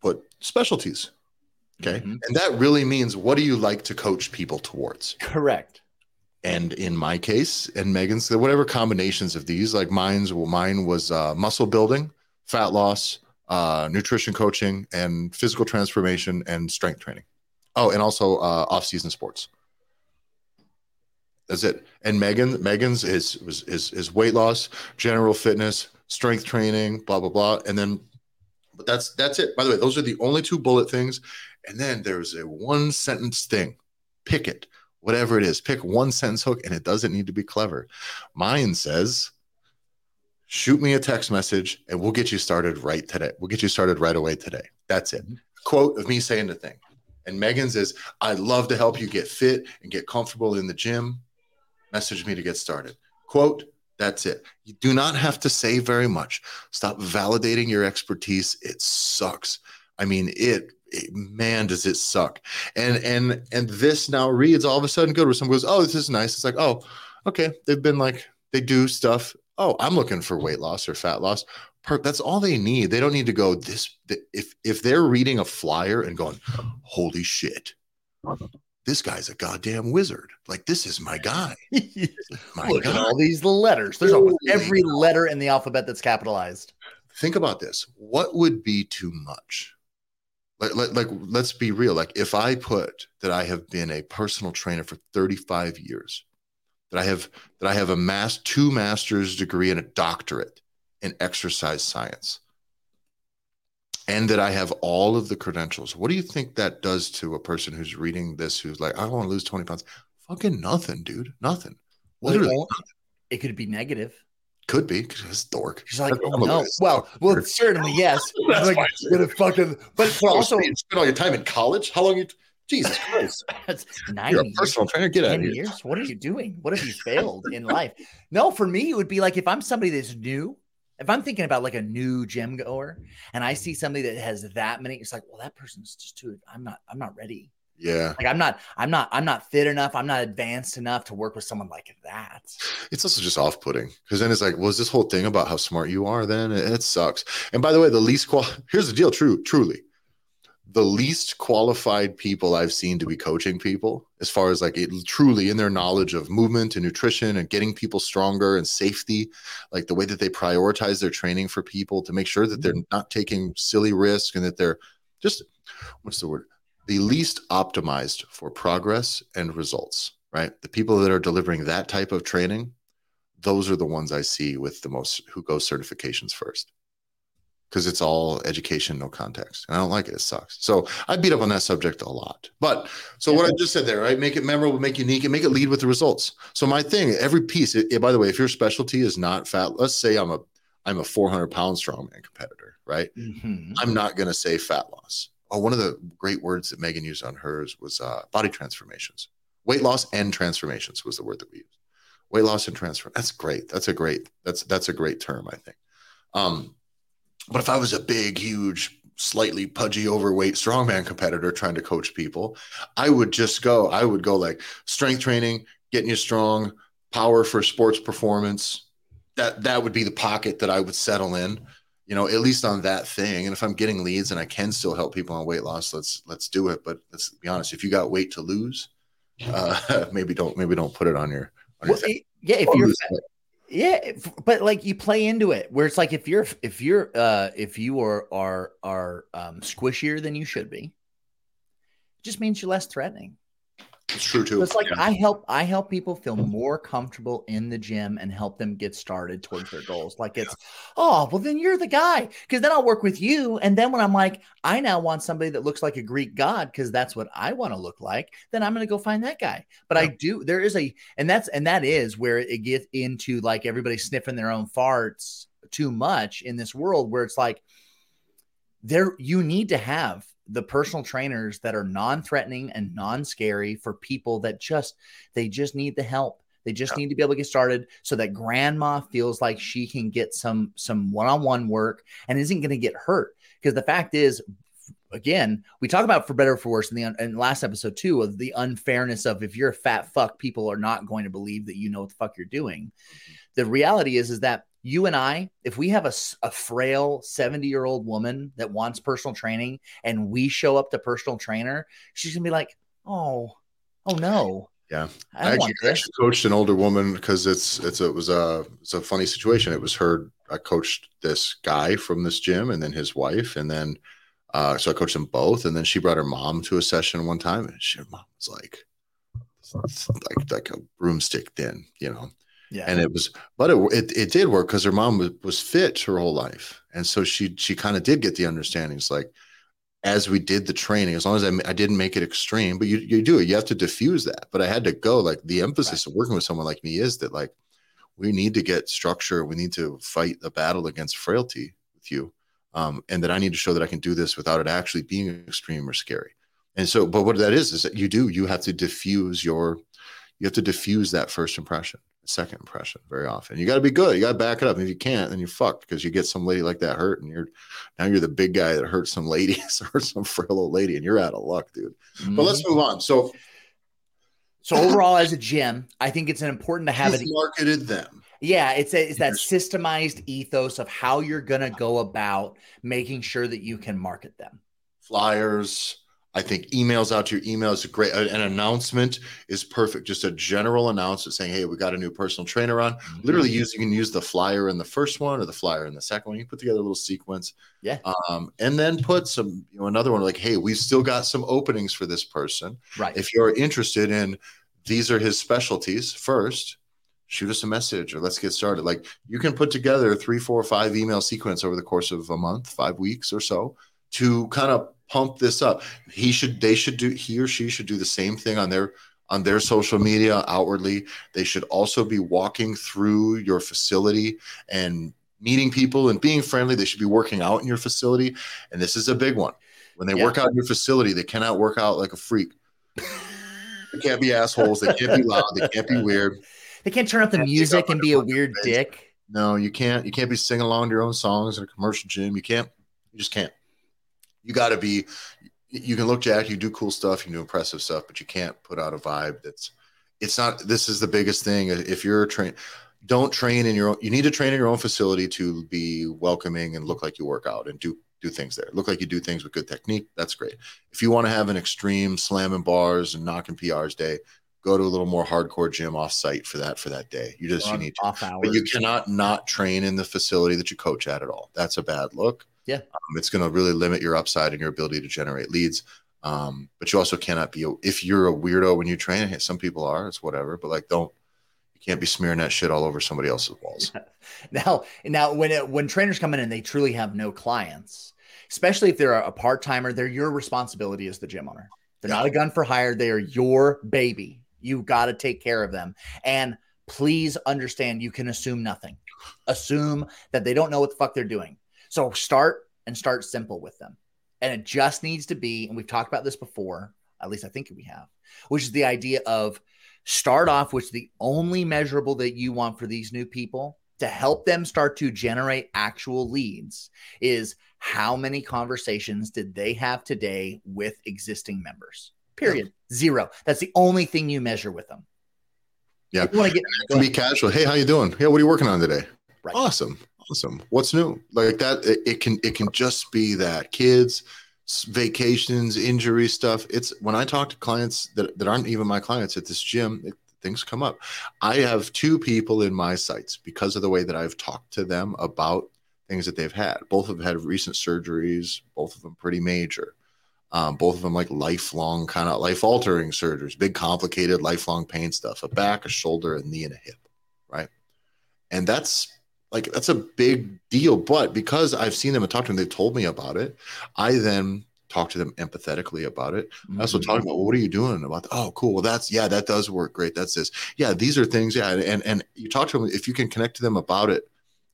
put specialties. Okay. Mm-hmm. And that really means what do you like to coach people towards?
Correct
and in my case and megan's whatever combinations of these like mine's well mine was uh, muscle building fat loss uh, nutrition coaching, and physical transformation and strength training. Oh, and also uh, off-season sports. That's it. And Megan, Megan's is is is, is weight loss, general fitness, strength training, blah blah blah, and then, but that's that's it. By the way, those are the only two bullet things. And then there's a one sentence thing. Pick it, whatever it is. Pick one sentence hook, and it doesn't need to be clever. Mine says, "Shoot me a text message, and we'll get you started right today. We'll get you started right away today." That's it. Mm-hmm. Quote of me saying the thing. And Megan's is, "I'd love to help you get fit and get comfortable in the gym." message me to get started. Quote, that's it. You do not have to say very much. Stop validating your expertise. It sucks. I mean, it, it, man, does it suck. And and and this now reads all of a sudden good where someone goes, Oh, this is nice. It's like, oh, okay. They've been like, they do stuff. Oh, I'm looking for weight loss or fat loss. That's all they need. They don't need to go this. If if they're reading a flyer and going, holy shit, this guy's a goddamn wizard. Like this is my guy. [laughs]
my Look at all these letters. There's almost every letter in the alphabet that's capitalized.
Think about this. What would be too much? Like, like, like, let's be real. Like, if I put that I have been a personal trainer for 35 years, that I have that I have a mass two master's degree and a doctorate in exercise science, and that I have all of the credentials. What do you think that does to a person who's reading this who's like, I want to lose 20 pounds? Fucking nothing, dude. Nothing.
Well, it could be negative.
Could be because it's dork.
She's like, oh no. Well, well, certainly yes. [laughs] That's like, gonna fucking. But, but also,
spend all your time in college. How long you? Jesus Christ! [laughs]
That's nine You're a
personal trainer. Get out of here.
Years. What are you doing? What have you failed in life? No, for me, it would be like if I'm somebody that's new if I'm thinking about like a new gym goer and I see somebody that has that many, it's like, well, that person's just too, I'm not, I'm not ready.
Yeah.
Like I'm not, I'm not, I'm not fit enough. I'm not advanced enough to work with someone like that.
It's also just off putting because then it's like, was this whole thing about how smart you are then? It, it sucks. And by the way, the least qual, [laughs] here's the deal true, truly the least qualified people I've seen to be coaching people, as far as like it, truly in their knowledge of movement and nutrition and getting people stronger and safety, like the way that they prioritize their training for people to make sure that they're mm-hmm. not taking silly risk and that they're just what's the word? The least optimized for progress and results, right? The people that are delivering that type of training, those are the ones I see with the most who go certifications first because it's all education, no context. And I don't like it. It sucks. So I beat up on that subject a lot. But so yeah. what I just said there, right? Make it memorable, make unique, and make it lead with the results. So my thing, every piece, it, it, by the way, if your specialty is not fat, let's say I'm a I'm a 400 pound strongman competitor, right? Mm-hmm. I'm not going to say fat loss. Oh, one of the great words that Megan used on hers was uh, body transformations. Weight loss and transformations was the word that we used. Weight loss and transfer. That's great. That's a great. That's that's a great term. I think. Um, but if I was a big, huge, slightly pudgy, overweight strongman competitor trying to coach people, I would just go, I would go like strength training, getting you strong, power for sports performance. That that would be the pocket that I would settle in, you know, at least on that thing. And if I'm getting leads and I can still help people on weight loss, let's let's do it. But let's be honest, if you got weight to lose, uh, [laughs] maybe don't maybe don't put it on your. On
well, your yeah, if you're yeah, but like you play into it where it's like if you're if you're uh if you are are are um squishier than you should be, it just means you're less threatening.
It's true too.
it's like yeah. I help I help people feel more comfortable in the gym and help them get started towards their goals. Like it's, yeah. oh, well, then you're the guy. Cause then I'll work with you. And then when I'm like, I now want somebody that looks like a Greek god, because that's what I want to look like, then I'm gonna go find that guy. But yeah. I do, there is a and that's and that is where it gets into like everybody sniffing their own farts too much in this world where it's like there you need to have the personal trainers that are non-threatening and non-scary for people that just they just need the help they just yeah. need to be able to get started so that grandma feels like she can get some some one-on-one work and isn't going to get hurt because the fact is again we talk about for better or for worse in the in last episode too of the unfairness of if you're a fat fuck people are not going to believe that you know what the fuck you're doing mm-hmm. the reality is is that you and I, if we have a, a frail 70 year old woman that wants personal training and we show up to personal trainer, she's gonna be like, oh, oh no.
Yeah, I, I actually, actually, coached an older woman because it's it's it was a it's a funny situation. It was her. I coached this guy from this gym, and then his wife, and then uh, so I coached them both. And then she brought her mom to a session one time, and she, her mom was like, like like a broomstick thin, you know. Yeah. And it was, but it it, it did work because her mom was, was fit her whole life, and so she she kind of did get the understandings like as we did the training, as long as I, I didn't make it extreme, but you you do it, you have to diffuse that. But I had to go like the emphasis right. of working with someone like me is that like we need to get structure, we need to fight a battle against frailty with you, um, and that I need to show that I can do this without it actually being extreme or scary. And so, but what that is is that you do you have to diffuse your you have to diffuse that first impression, second impression very often. You got to be good. You got to back it up. And if you can't, then you're fucked because you get some lady like that hurt, and you're now you're the big guy that hurt some ladies [laughs] or some frail old lady, and you're out of luck, dude. Mm-hmm. But let's move on. So,
so overall, as a gym, I think it's important to have it
marketed them.
Yeah, it's a, it's that systemized ethos of how you're gonna go about making sure that you can market them.
Flyers, I think emails out to your email is a great. An announcement is perfect. Just a general announcement saying, "Hey, we got a new personal trainer on." Mm-hmm. Literally, use you can use the flyer in the first one or the flyer in the second one. You put together a little sequence,
yeah,
um, and then put some, you know, another one like, "Hey, we've still got some openings for this person.
Right.
If you're interested in, these are his specialties. First, shoot us a message or let's get started. Like you can put together three, four, five email sequence over the course of a month, five weeks or so to kind of pump this up. He should, they should do, he or she should do the same thing on their on their social media outwardly. They should also be walking through your facility and meeting people and being friendly. They should be working out in your facility. And this is a big one. When they yeah. work out in your facility, they cannot work out like a freak. they can't be assholes. They can't be loud. They can't be weird.
They can't turn up the music and be a weird dick.
No, you can't. You can't be singing along to your own songs in a commercial gym. You can't. You just can't you got to be you can look jack you do cool stuff you do impressive stuff but you can't put out a vibe that's it's not this is the biggest thing. If you're trained don't train in your own you need to train in your own facility to be welcoming and look like you work out and do do things there. Look like you do things with good technique that's great. If you want to have an extreme slamming bars and knocking prs day go to a little more hardcore gym off site for that for that day. You just you need to. off hours. but you cannot not train in the facility that you coach at at all. That's a bad look
yeah. Um,
it's going to really limit your upside and your ability to generate leads. Um, but you also cannot be, a, if you're a weirdo when you train, some people are, it's whatever, but like, don't, you can't be smearing that shit all over somebody else's walls. [laughs]
now, now when, it, when trainers come in and they truly have no clients, especially if they're a part timer, they're your responsibility as the gym owner. They're yeah. not a gun for hire. They are your baby. You got to take care of them. And please understand you can assume nothing. Assume that they don't know what the fuck they're doing. So start and start simple with them. And it just needs to be, and we've talked about this before, at least I think we have, which is the idea of start off with the only measurable that you want for these new people to help them start to generate actual leads is how many conversations did they have today with existing members? Period. Zero. That's the only thing you measure with them.
Yeah. You want to get be casual. Hey, how you doing? Yeah, what are you working on today? Right. Awesome awesome. What's new? Like that, it, it, can it can just be that kids, vacations, injury stuff. It's when I talk to clients that, that aren't even my clients at this gym, it, things come up. I have two people in my sights because of the way that I've talked to them about things that they've had. Both them had recent surgeries, both of them pretty major. Um, both of them like lifelong kind of life altering surgeries, big complicated lifelong pain stuff, a back, a shoulder, a knee, and a hip, right? And that's like that's a big deal. But because I've seen them and talked to them, they told me about it. I then talk to them empathetically about it. Mm-hmm. I also talk about well, what are you doing about? Oh, cool. Well, that's yeah, that does work. Great. That's this. Yeah, these are things. Yeah, and and you talk to them if you can connect to them about it.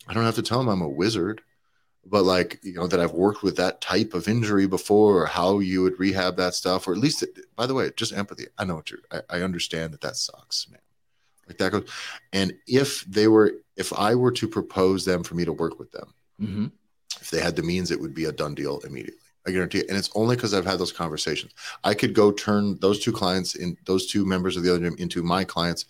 I don't have to tell them I'm a wizard, but like you know that I've worked with that type of injury before, or how you would rehab that stuff, or at least, by the way, just empathy. I know what you're. I, I understand that that sucks, man like that goes. And if they were, if I were to propose them for me to work with them, mm-hmm. if they had the means, it would be a done deal immediately. I guarantee it. And it's only because I've had those conversations. I could go turn those two clients in those two members of the other gym into my clients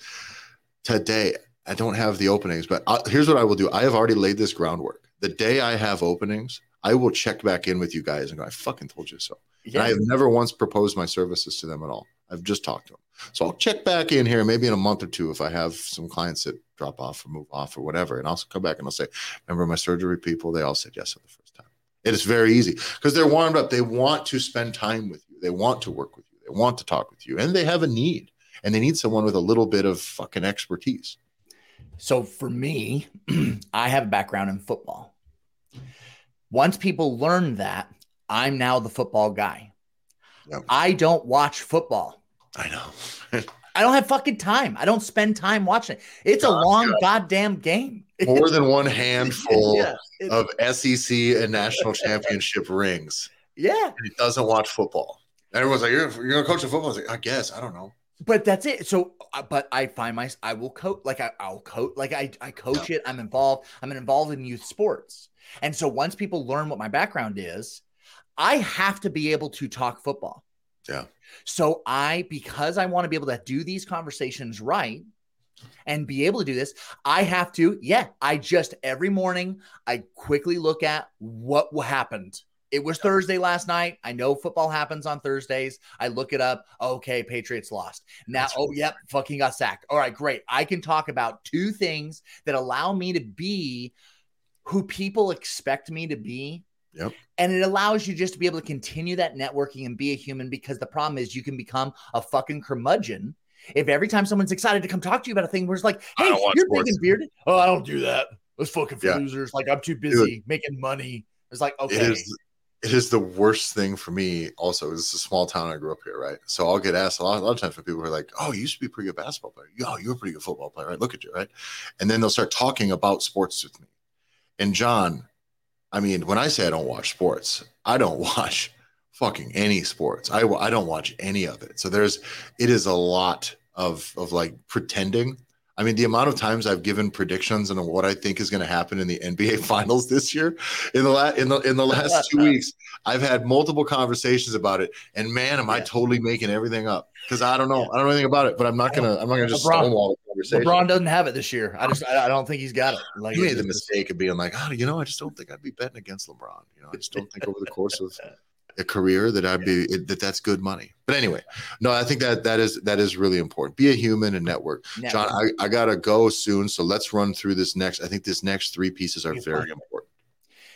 today. I don't have the openings, but I, here's what I will do. I have already laid this groundwork. The day I have openings, I will check back in with you guys and go, I fucking told you so. Yeah. I have never once proposed my services to them at all. I've just talked to them. So I'll check back in here maybe in a month or two if I have some clients that drop off or move off or whatever. And I'll come back and I'll say, remember my surgery people? They all said yes at the first time. It is very easy because they're warmed up. They want to spend time with you. They want to work with you. They want to talk with you and they have a need and they need someone with a little bit of fucking expertise.
So for me, [clears throat] I have a background in football. Once people learn that, I'm now the football guy. Yep. I don't watch football.
I know.
I don't have fucking time. I don't spend time watching it. It's a long goddamn game. [laughs]
More than one handful yeah, of SEC and national championship rings.
Yeah.
And he doesn't watch football. Everyone's like, you're, you're going to coach a football? I was like, I guess. I don't know.
But that's it. So, uh, but I find my, I will coach, like I, I'll coach, like I, I coach yeah. it. I'm involved. I'm involved in youth sports. And so once people learn what my background is, I have to be able to talk football.
Yeah.
So I, because I want to be able to do these conversations right and be able to do this, I have to, yeah, I just every morning I quickly look at what happened. It was Thursday last night. I know football happens on Thursdays. I look it up. Okay, Patriots lost. Now, That's oh, yep, fucking got sacked. All right, great. I can talk about two things that allow me to be who people expect me to be
Yep.
And it allows you just to be able to continue that networking and be a human because the problem is you can become a fucking curmudgeon if every time someone's excited to come talk to you about a thing where it's like, hey, you're big and bearded. Oh, I don't do that. Those fucking yeah. losers. Like I'm too busy Dude, making money. It's like, okay.
It is, it is the worst thing for me also. It's a small town I grew up here, right? So I'll get asked a lot, a lot of times from people who are like, Oh, you used to be a pretty good basketball player. Yo, you're a pretty good football player, right? Look at you, right? And then they'll start talking about sports with me. And John, I mean, when I say I don't watch sports, I don't [laughs] watch fucking any sports. I, I don't watch any of it. So there's, it is a lot of, of like pretending. I mean, the amount of times I've given predictions on what I think is going to happen in the [laughs] NBA finals this year in the last, in the, in the last two weeks, I've had multiple conversations about it and man, am yeah. I totally making everything up because I don't know. I don't know anything about it, but I'm not going to, I'm not going to just LeBron, stonewall
conversation. LeBron doesn't have it this year. I just I don't think he's got it.
Like he made the mistake of being like, oh, you know, I just don't think I'd be betting against LeBron. You know, I just don't think over the course of a career that I'd be that that's good money. But anyway, no, I think that that is that is really important. Be a human and network. network. John, I, I gotta go soon, so let's run through this next. I think this next three pieces are very important.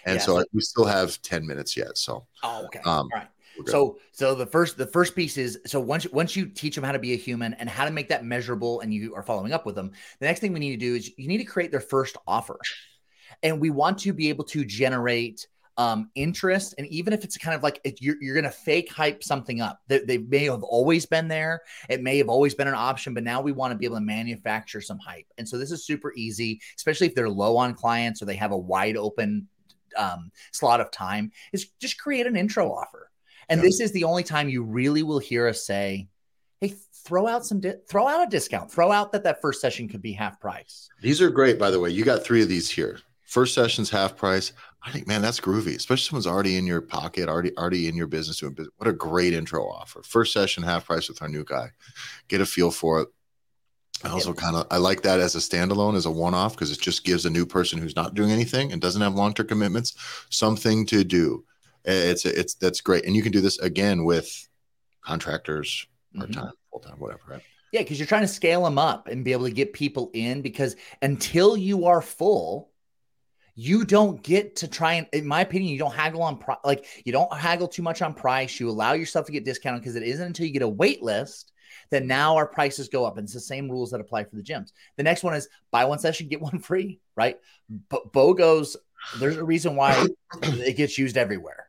And yeah, so, so we still have 10 minutes yet. So,
oh, okay. Um, All right. So so the first the first piece is so once once you teach them how to be a human and how to make that measurable and you are following up with them, the next thing we need to do is you need to create their first offer. And we want to be able to generate um, interest. And even if it's kind of like you're, you're going to fake hype something up, they, they may have always been there. It may have always been an option, but now we want to be able to manufacture some hype. And so this is super easy, especially if they're low on clients or they have a wide open um, slot of time, is just create an intro offer. And yeah. this is the only time you really will hear us say, "Hey, throw out some di- throw out a discount. Throw out that that first session could be half price."
These are great, by the way. You got three of these here. First session's half price. I think, man, that's groovy. Especially someone's already in your pocket, already already in your business doing business. What a great intro offer. First session half price with our new guy. Get a feel for it. I also kind of I like that as a standalone, as a one-off, because it just gives a new person who's not doing anything and doesn't have long-term commitments something to do. It's it's that's great, and you can do this again with contractors, part time, mm-hmm. full time, whatever. Right?
Yeah, because you're trying to scale them up and be able to get people in. Because until you are full, you don't get to try and, in my opinion, you don't haggle on price. Like you don't haggle too much on price. You allow yourself to get discounted because it isn't until you get a wait list that now our prices go up. And it's the same rules that apply for the gyms. The next one is buy one session, get one free, right? But BOGOs, there's a reason why it gets used everywhere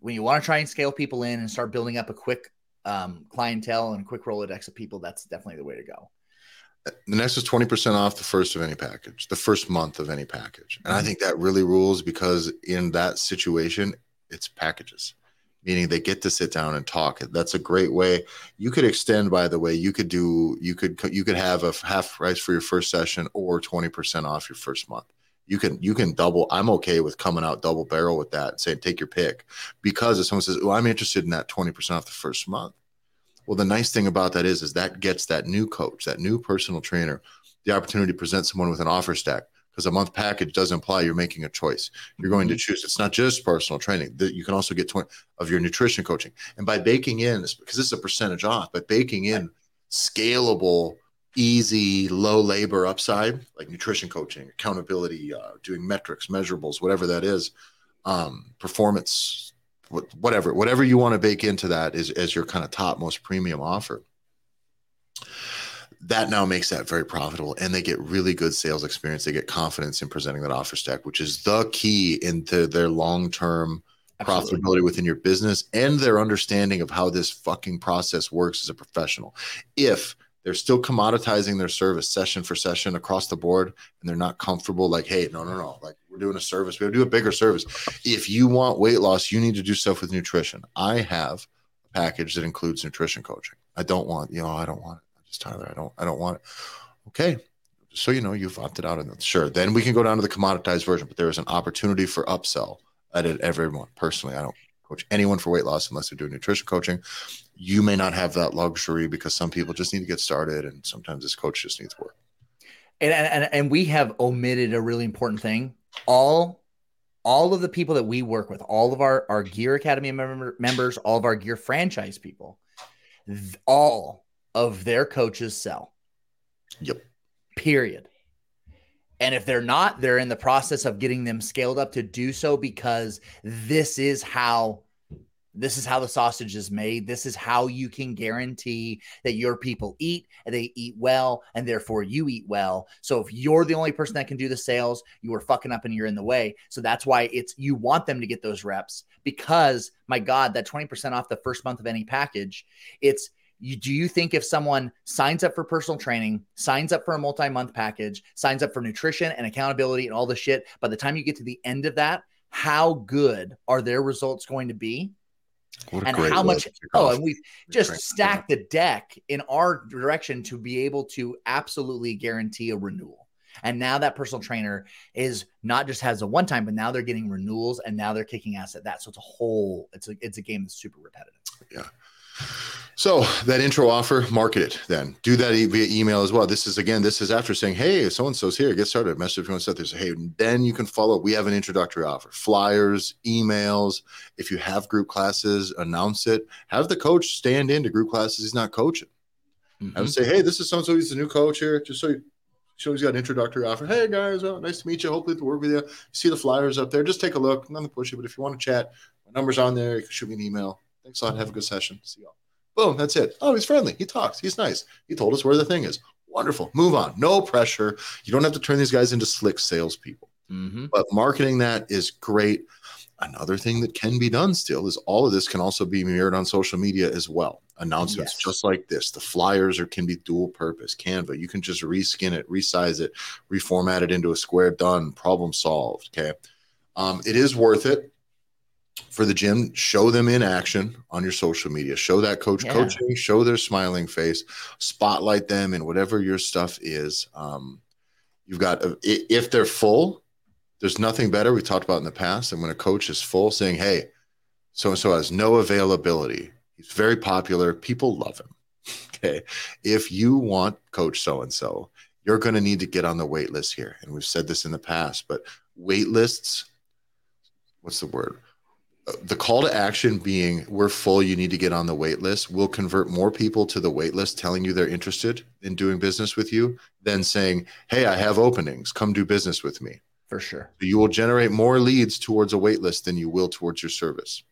when you want to try and scale people in and start building up a quick um, clientele and quick Rolodex of people, that's definitely the way to go.
The next is 20% off the first of any package, the first month of any package. And I mm-hmm. think that really rules because in that situation, it's packages, meaning they get to sit down and talk. That's a great way. You could extend, by the way, you could do, you could, you could have a half price for your first session or 20% off your first month you can you can double i'm okay with coming out double barrel with that and saying take your pick because if someone says oh i'm interested in that 20% off the first month well the nice thing about that is is that gets that new coach that new personal trainer the opportunity to present someone with an offer stack because a month package doesn't imply you're making a choice. You're going mm-hmm. to choose. It's not just personal training. That you can also get 20 of your nutrition coaching. And by baking in, because this is a percentage off, but baking in scalable, easy, low labor upside, like nutrition coaching, accountability, uh, doing metrics, measurables, whatever that is, um, performance, whatever, whatever you want to bake into that is as your kind of top most premium offer. That now makes that very profitable and they get really good sales experience. They get confidence in presenting that offer stack which is the key into their long-term Absolutely. profitability within your business and their understanding of how this fucking process works as a professional. If they're still commoditizing their service session for session across the board and they're not comfortable like hey no no no like we're doing a service we have to do a bigger service if you want weight loss you need to do stuff with nutrition i have a package that includes nutrition coaching i don't want you know i don't want it I'm just Tyler, I don't, I don't want it. Okay. So, you know, you've opted out of it. Sure. Then we can go down to the commoditized version, but there is an opportunity for upsell at everyone. Personally, I don't coach anyone for weight loss unless they're doing nutrition coaching. You may not have that luxury because some people just need to get started and sometimes this coach just needs work.
And, and, and we have omitted a really important thing. All all of the people that we work with, all of our, our Gear Academy member, members, all of our Gear franchise people, all of their coaches sell.
Yep.
Period. And if they're not, they're in the process of getting them scaled up to do so because this is how this is how the sausage is made. This is how you can guarantee that your people eat and they eat well, and therefore you eat well. So if you're the only person that can do the sales, you are fucking up and you're in the way. So that's why it's you want them to get those reps because my God, that 20% off the first month of any package, it's you, do you think if someone signs up for personal training, signs up for a multi month package, signs up for nutrition and accountability and all the shit, by the time you get to the end of that, how good are their results going to be? And how much oh and we've just stacked the deck in our direction to be able to absolutely guarantee a renewal. And now that personal trainer is not just has a one time but now they're getting renewals and now they're kicking ass at that. So it's a whole it's a it's a game that's super repetitive.
Yeah so that intro offer, market it then. Do that via email as well. This is again, this is after saying, hey, so and so's here, get started. Message if you want to set Hey, then you can follow. We have an introductory offer, flyers, emails. If you have group classes, announce it. Have the coach stand into group classes he's not coaching. Mm-hmm. I would say, hey, this is so and so. He's the new coach here. Just so you show he's got an introductory offer. Hey guys, well, nice to meet you. Hopefully to work with you. you. See the flyers up there. Just take a look. Nothing pushy, but if you want to chat, my number's on there. You can shoot me an email. Thanks a lot. Have a good session. See y'all. Boom, that's it. Oh, he's friendly. He talks. He's nice. He told us where the thing is. Wonderful. Move on. No pressure. You don't have to turn these guys into slick salespeople. Mm-hmm. But marketing that is great. Another thing that can be done still is all of this can also be mirrored on social media as well. Announcements yes. just like this. The flyers are can be dual purpose. Canva, you can just reskin it, resize it, reformat it into a square. Done. Problem solved. Okay. Um, it is worth it for the gym, show them in action on your social media. Show that coach yeah. coaching, show their smiling face, spotlight them in whatever your stuff is. Um, you've got, if they're full, there's nothing better we talked about in the past And when a coach is full saying, Hey, so and so has no availability. He's very popular. People love him. [laughs] Okay. If you want coach so and so, you're going to need to get on the wait list here. And we've said this in the past, but wait lists, what's the word? The call to action being we're full you need to get on the wait list will convert more people to the wait list telling you they're interested in doing business with you than saying hey i have openings come do business with me.
For sure.
So you will generate more leads towards a wait list than you will towards your service.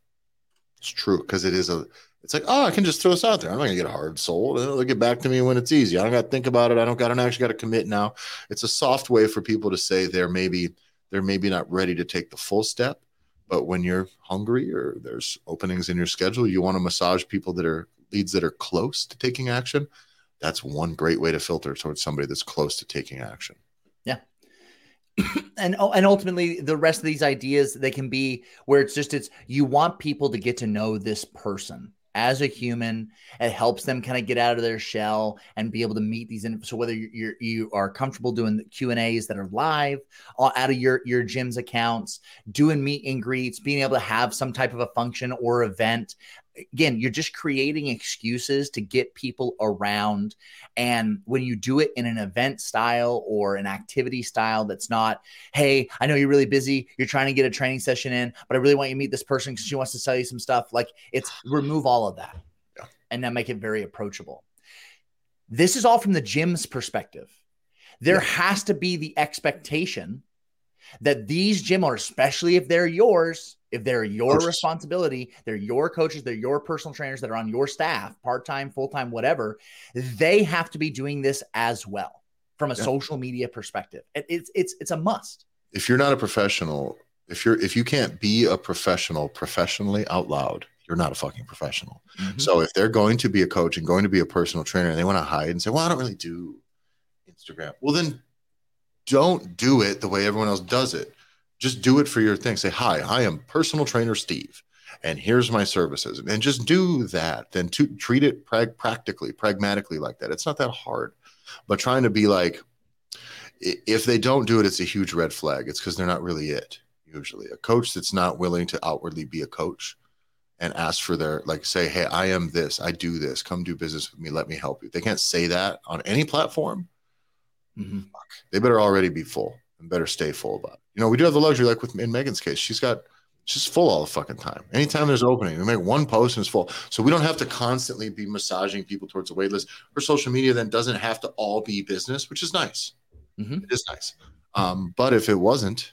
It's true because it is a it's like oh i can just throw this out there. I'm not gonna get hard sold. They'll get back to me when it's easy. I don't gotta think about it. I don't gotta actually gotta commit now. It's a soft way for people to say they're maybe they're maybe not ready to take the full step but when you're hungry or there's openings in your schedule, you want to massage people that are leads that are close to taking action. That's one great way to filter towards somebody that's close to taking action.
Yeah. [clears throat] and oh, and ultimately the rest of these ideas they can be where it's just it's you want people to get to know this person as a human. It helps them kind of get out of their shell and be able to meet these. So whether you're, you are comfortable doing Q and A's that are live out of your your gym's accounts, doing meet and greets, being able to have some type of a function or event again, you're just creating excuses to get people around. And when you do it in an event style or an activity style that's not, hey, I know you're really busy, you're trying to get a training session in, but I really want you to meet this person because she wants to sell you some stuff. Like it's remove all of that yeah. and then make it very approachable. This is all from the gym's perspective. There yeah. has to be the expectation that these gym owners, especially if they're yours, if they're your coaches. responsibility, they're your coaches, they're your personal trainers that are on your staff, part time, full time, whatever, they have to be doing this as well from a yeah. social media perspective. It's it's it's a must.
If you're not a professional, if you're if you can't be a professional professionally out loud, you're not a fucking professional. Mm-hmm. So if they're going to be a coach and going to be a personal trainer and they want to hide and say, "Well, I don't really do Instagram," well then don't do it the way everyone else does it. Just do it for your thing. Say, "Hi, I am personal trainer Steve." and here's my services. And just do that then to treat it pra- practically pragmatically like that. It's not that hard but trying to be like if they don't do it it's a huge red flag. It's because they're not really it usually. A coach that's not willing to outwardly be a coach and ask for their like say hey i am this. I do this. Come do business with me. Let me help you. They can't say that on any platform. Mm-hmm. they better already be full and better stay full about it you know we do have the luxury like with in megan's case she's got she's full all the fucking time anytime there's an opening we make one post and it's full so we don't have to constantly be massaging people towards the wait list her social media then doesn't have to all be business which is nice mm-hmm. it is nice um, but if it wasn't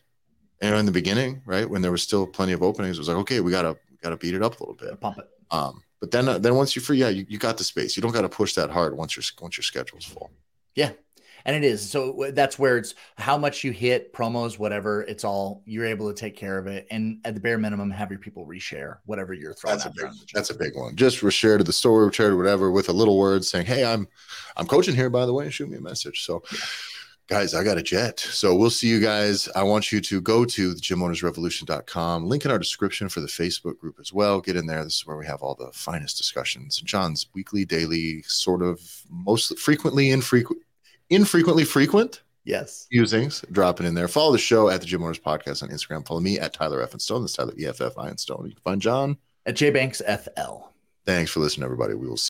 and in the beginning, right when there was still plenty of openings, it was like, okay, we gotta got to beat it up a little bit.
Pump it.
Um, but then uh, then once you're free, yeah, you, you got the space. You don't got to push that hard once your once your schedule's full.
Yeah. And it is. So that's where it's how much you hit promos, whatever. It's all you're able to take care of it. And at the bare minimum, have your people reshare whatever you're throwing.
That's a big, that's a big one. Just reshare to the story, share to whatever with a little word saying, Hey, I'm, I'm coaching here, by the way, shoot me a message. So yeah guys, I got a jet. So we'll see you guys. I want you to go to the gymownersrevolution.com, link in our description for the Facebook group as well. Get in there. This is where we have all the finest discussions. John's weekly, daily, sort of most frequently infrequent, infrequently frequent.
Yes.
Musings dropping in there. Follow the show at the gym Owners Podcast on Instagram. Follow me at Tyler Effin Stone. That's Tyler EFF I and Stone. You can find John
at JBanks FL.
Thanks for listening, everybody. We will see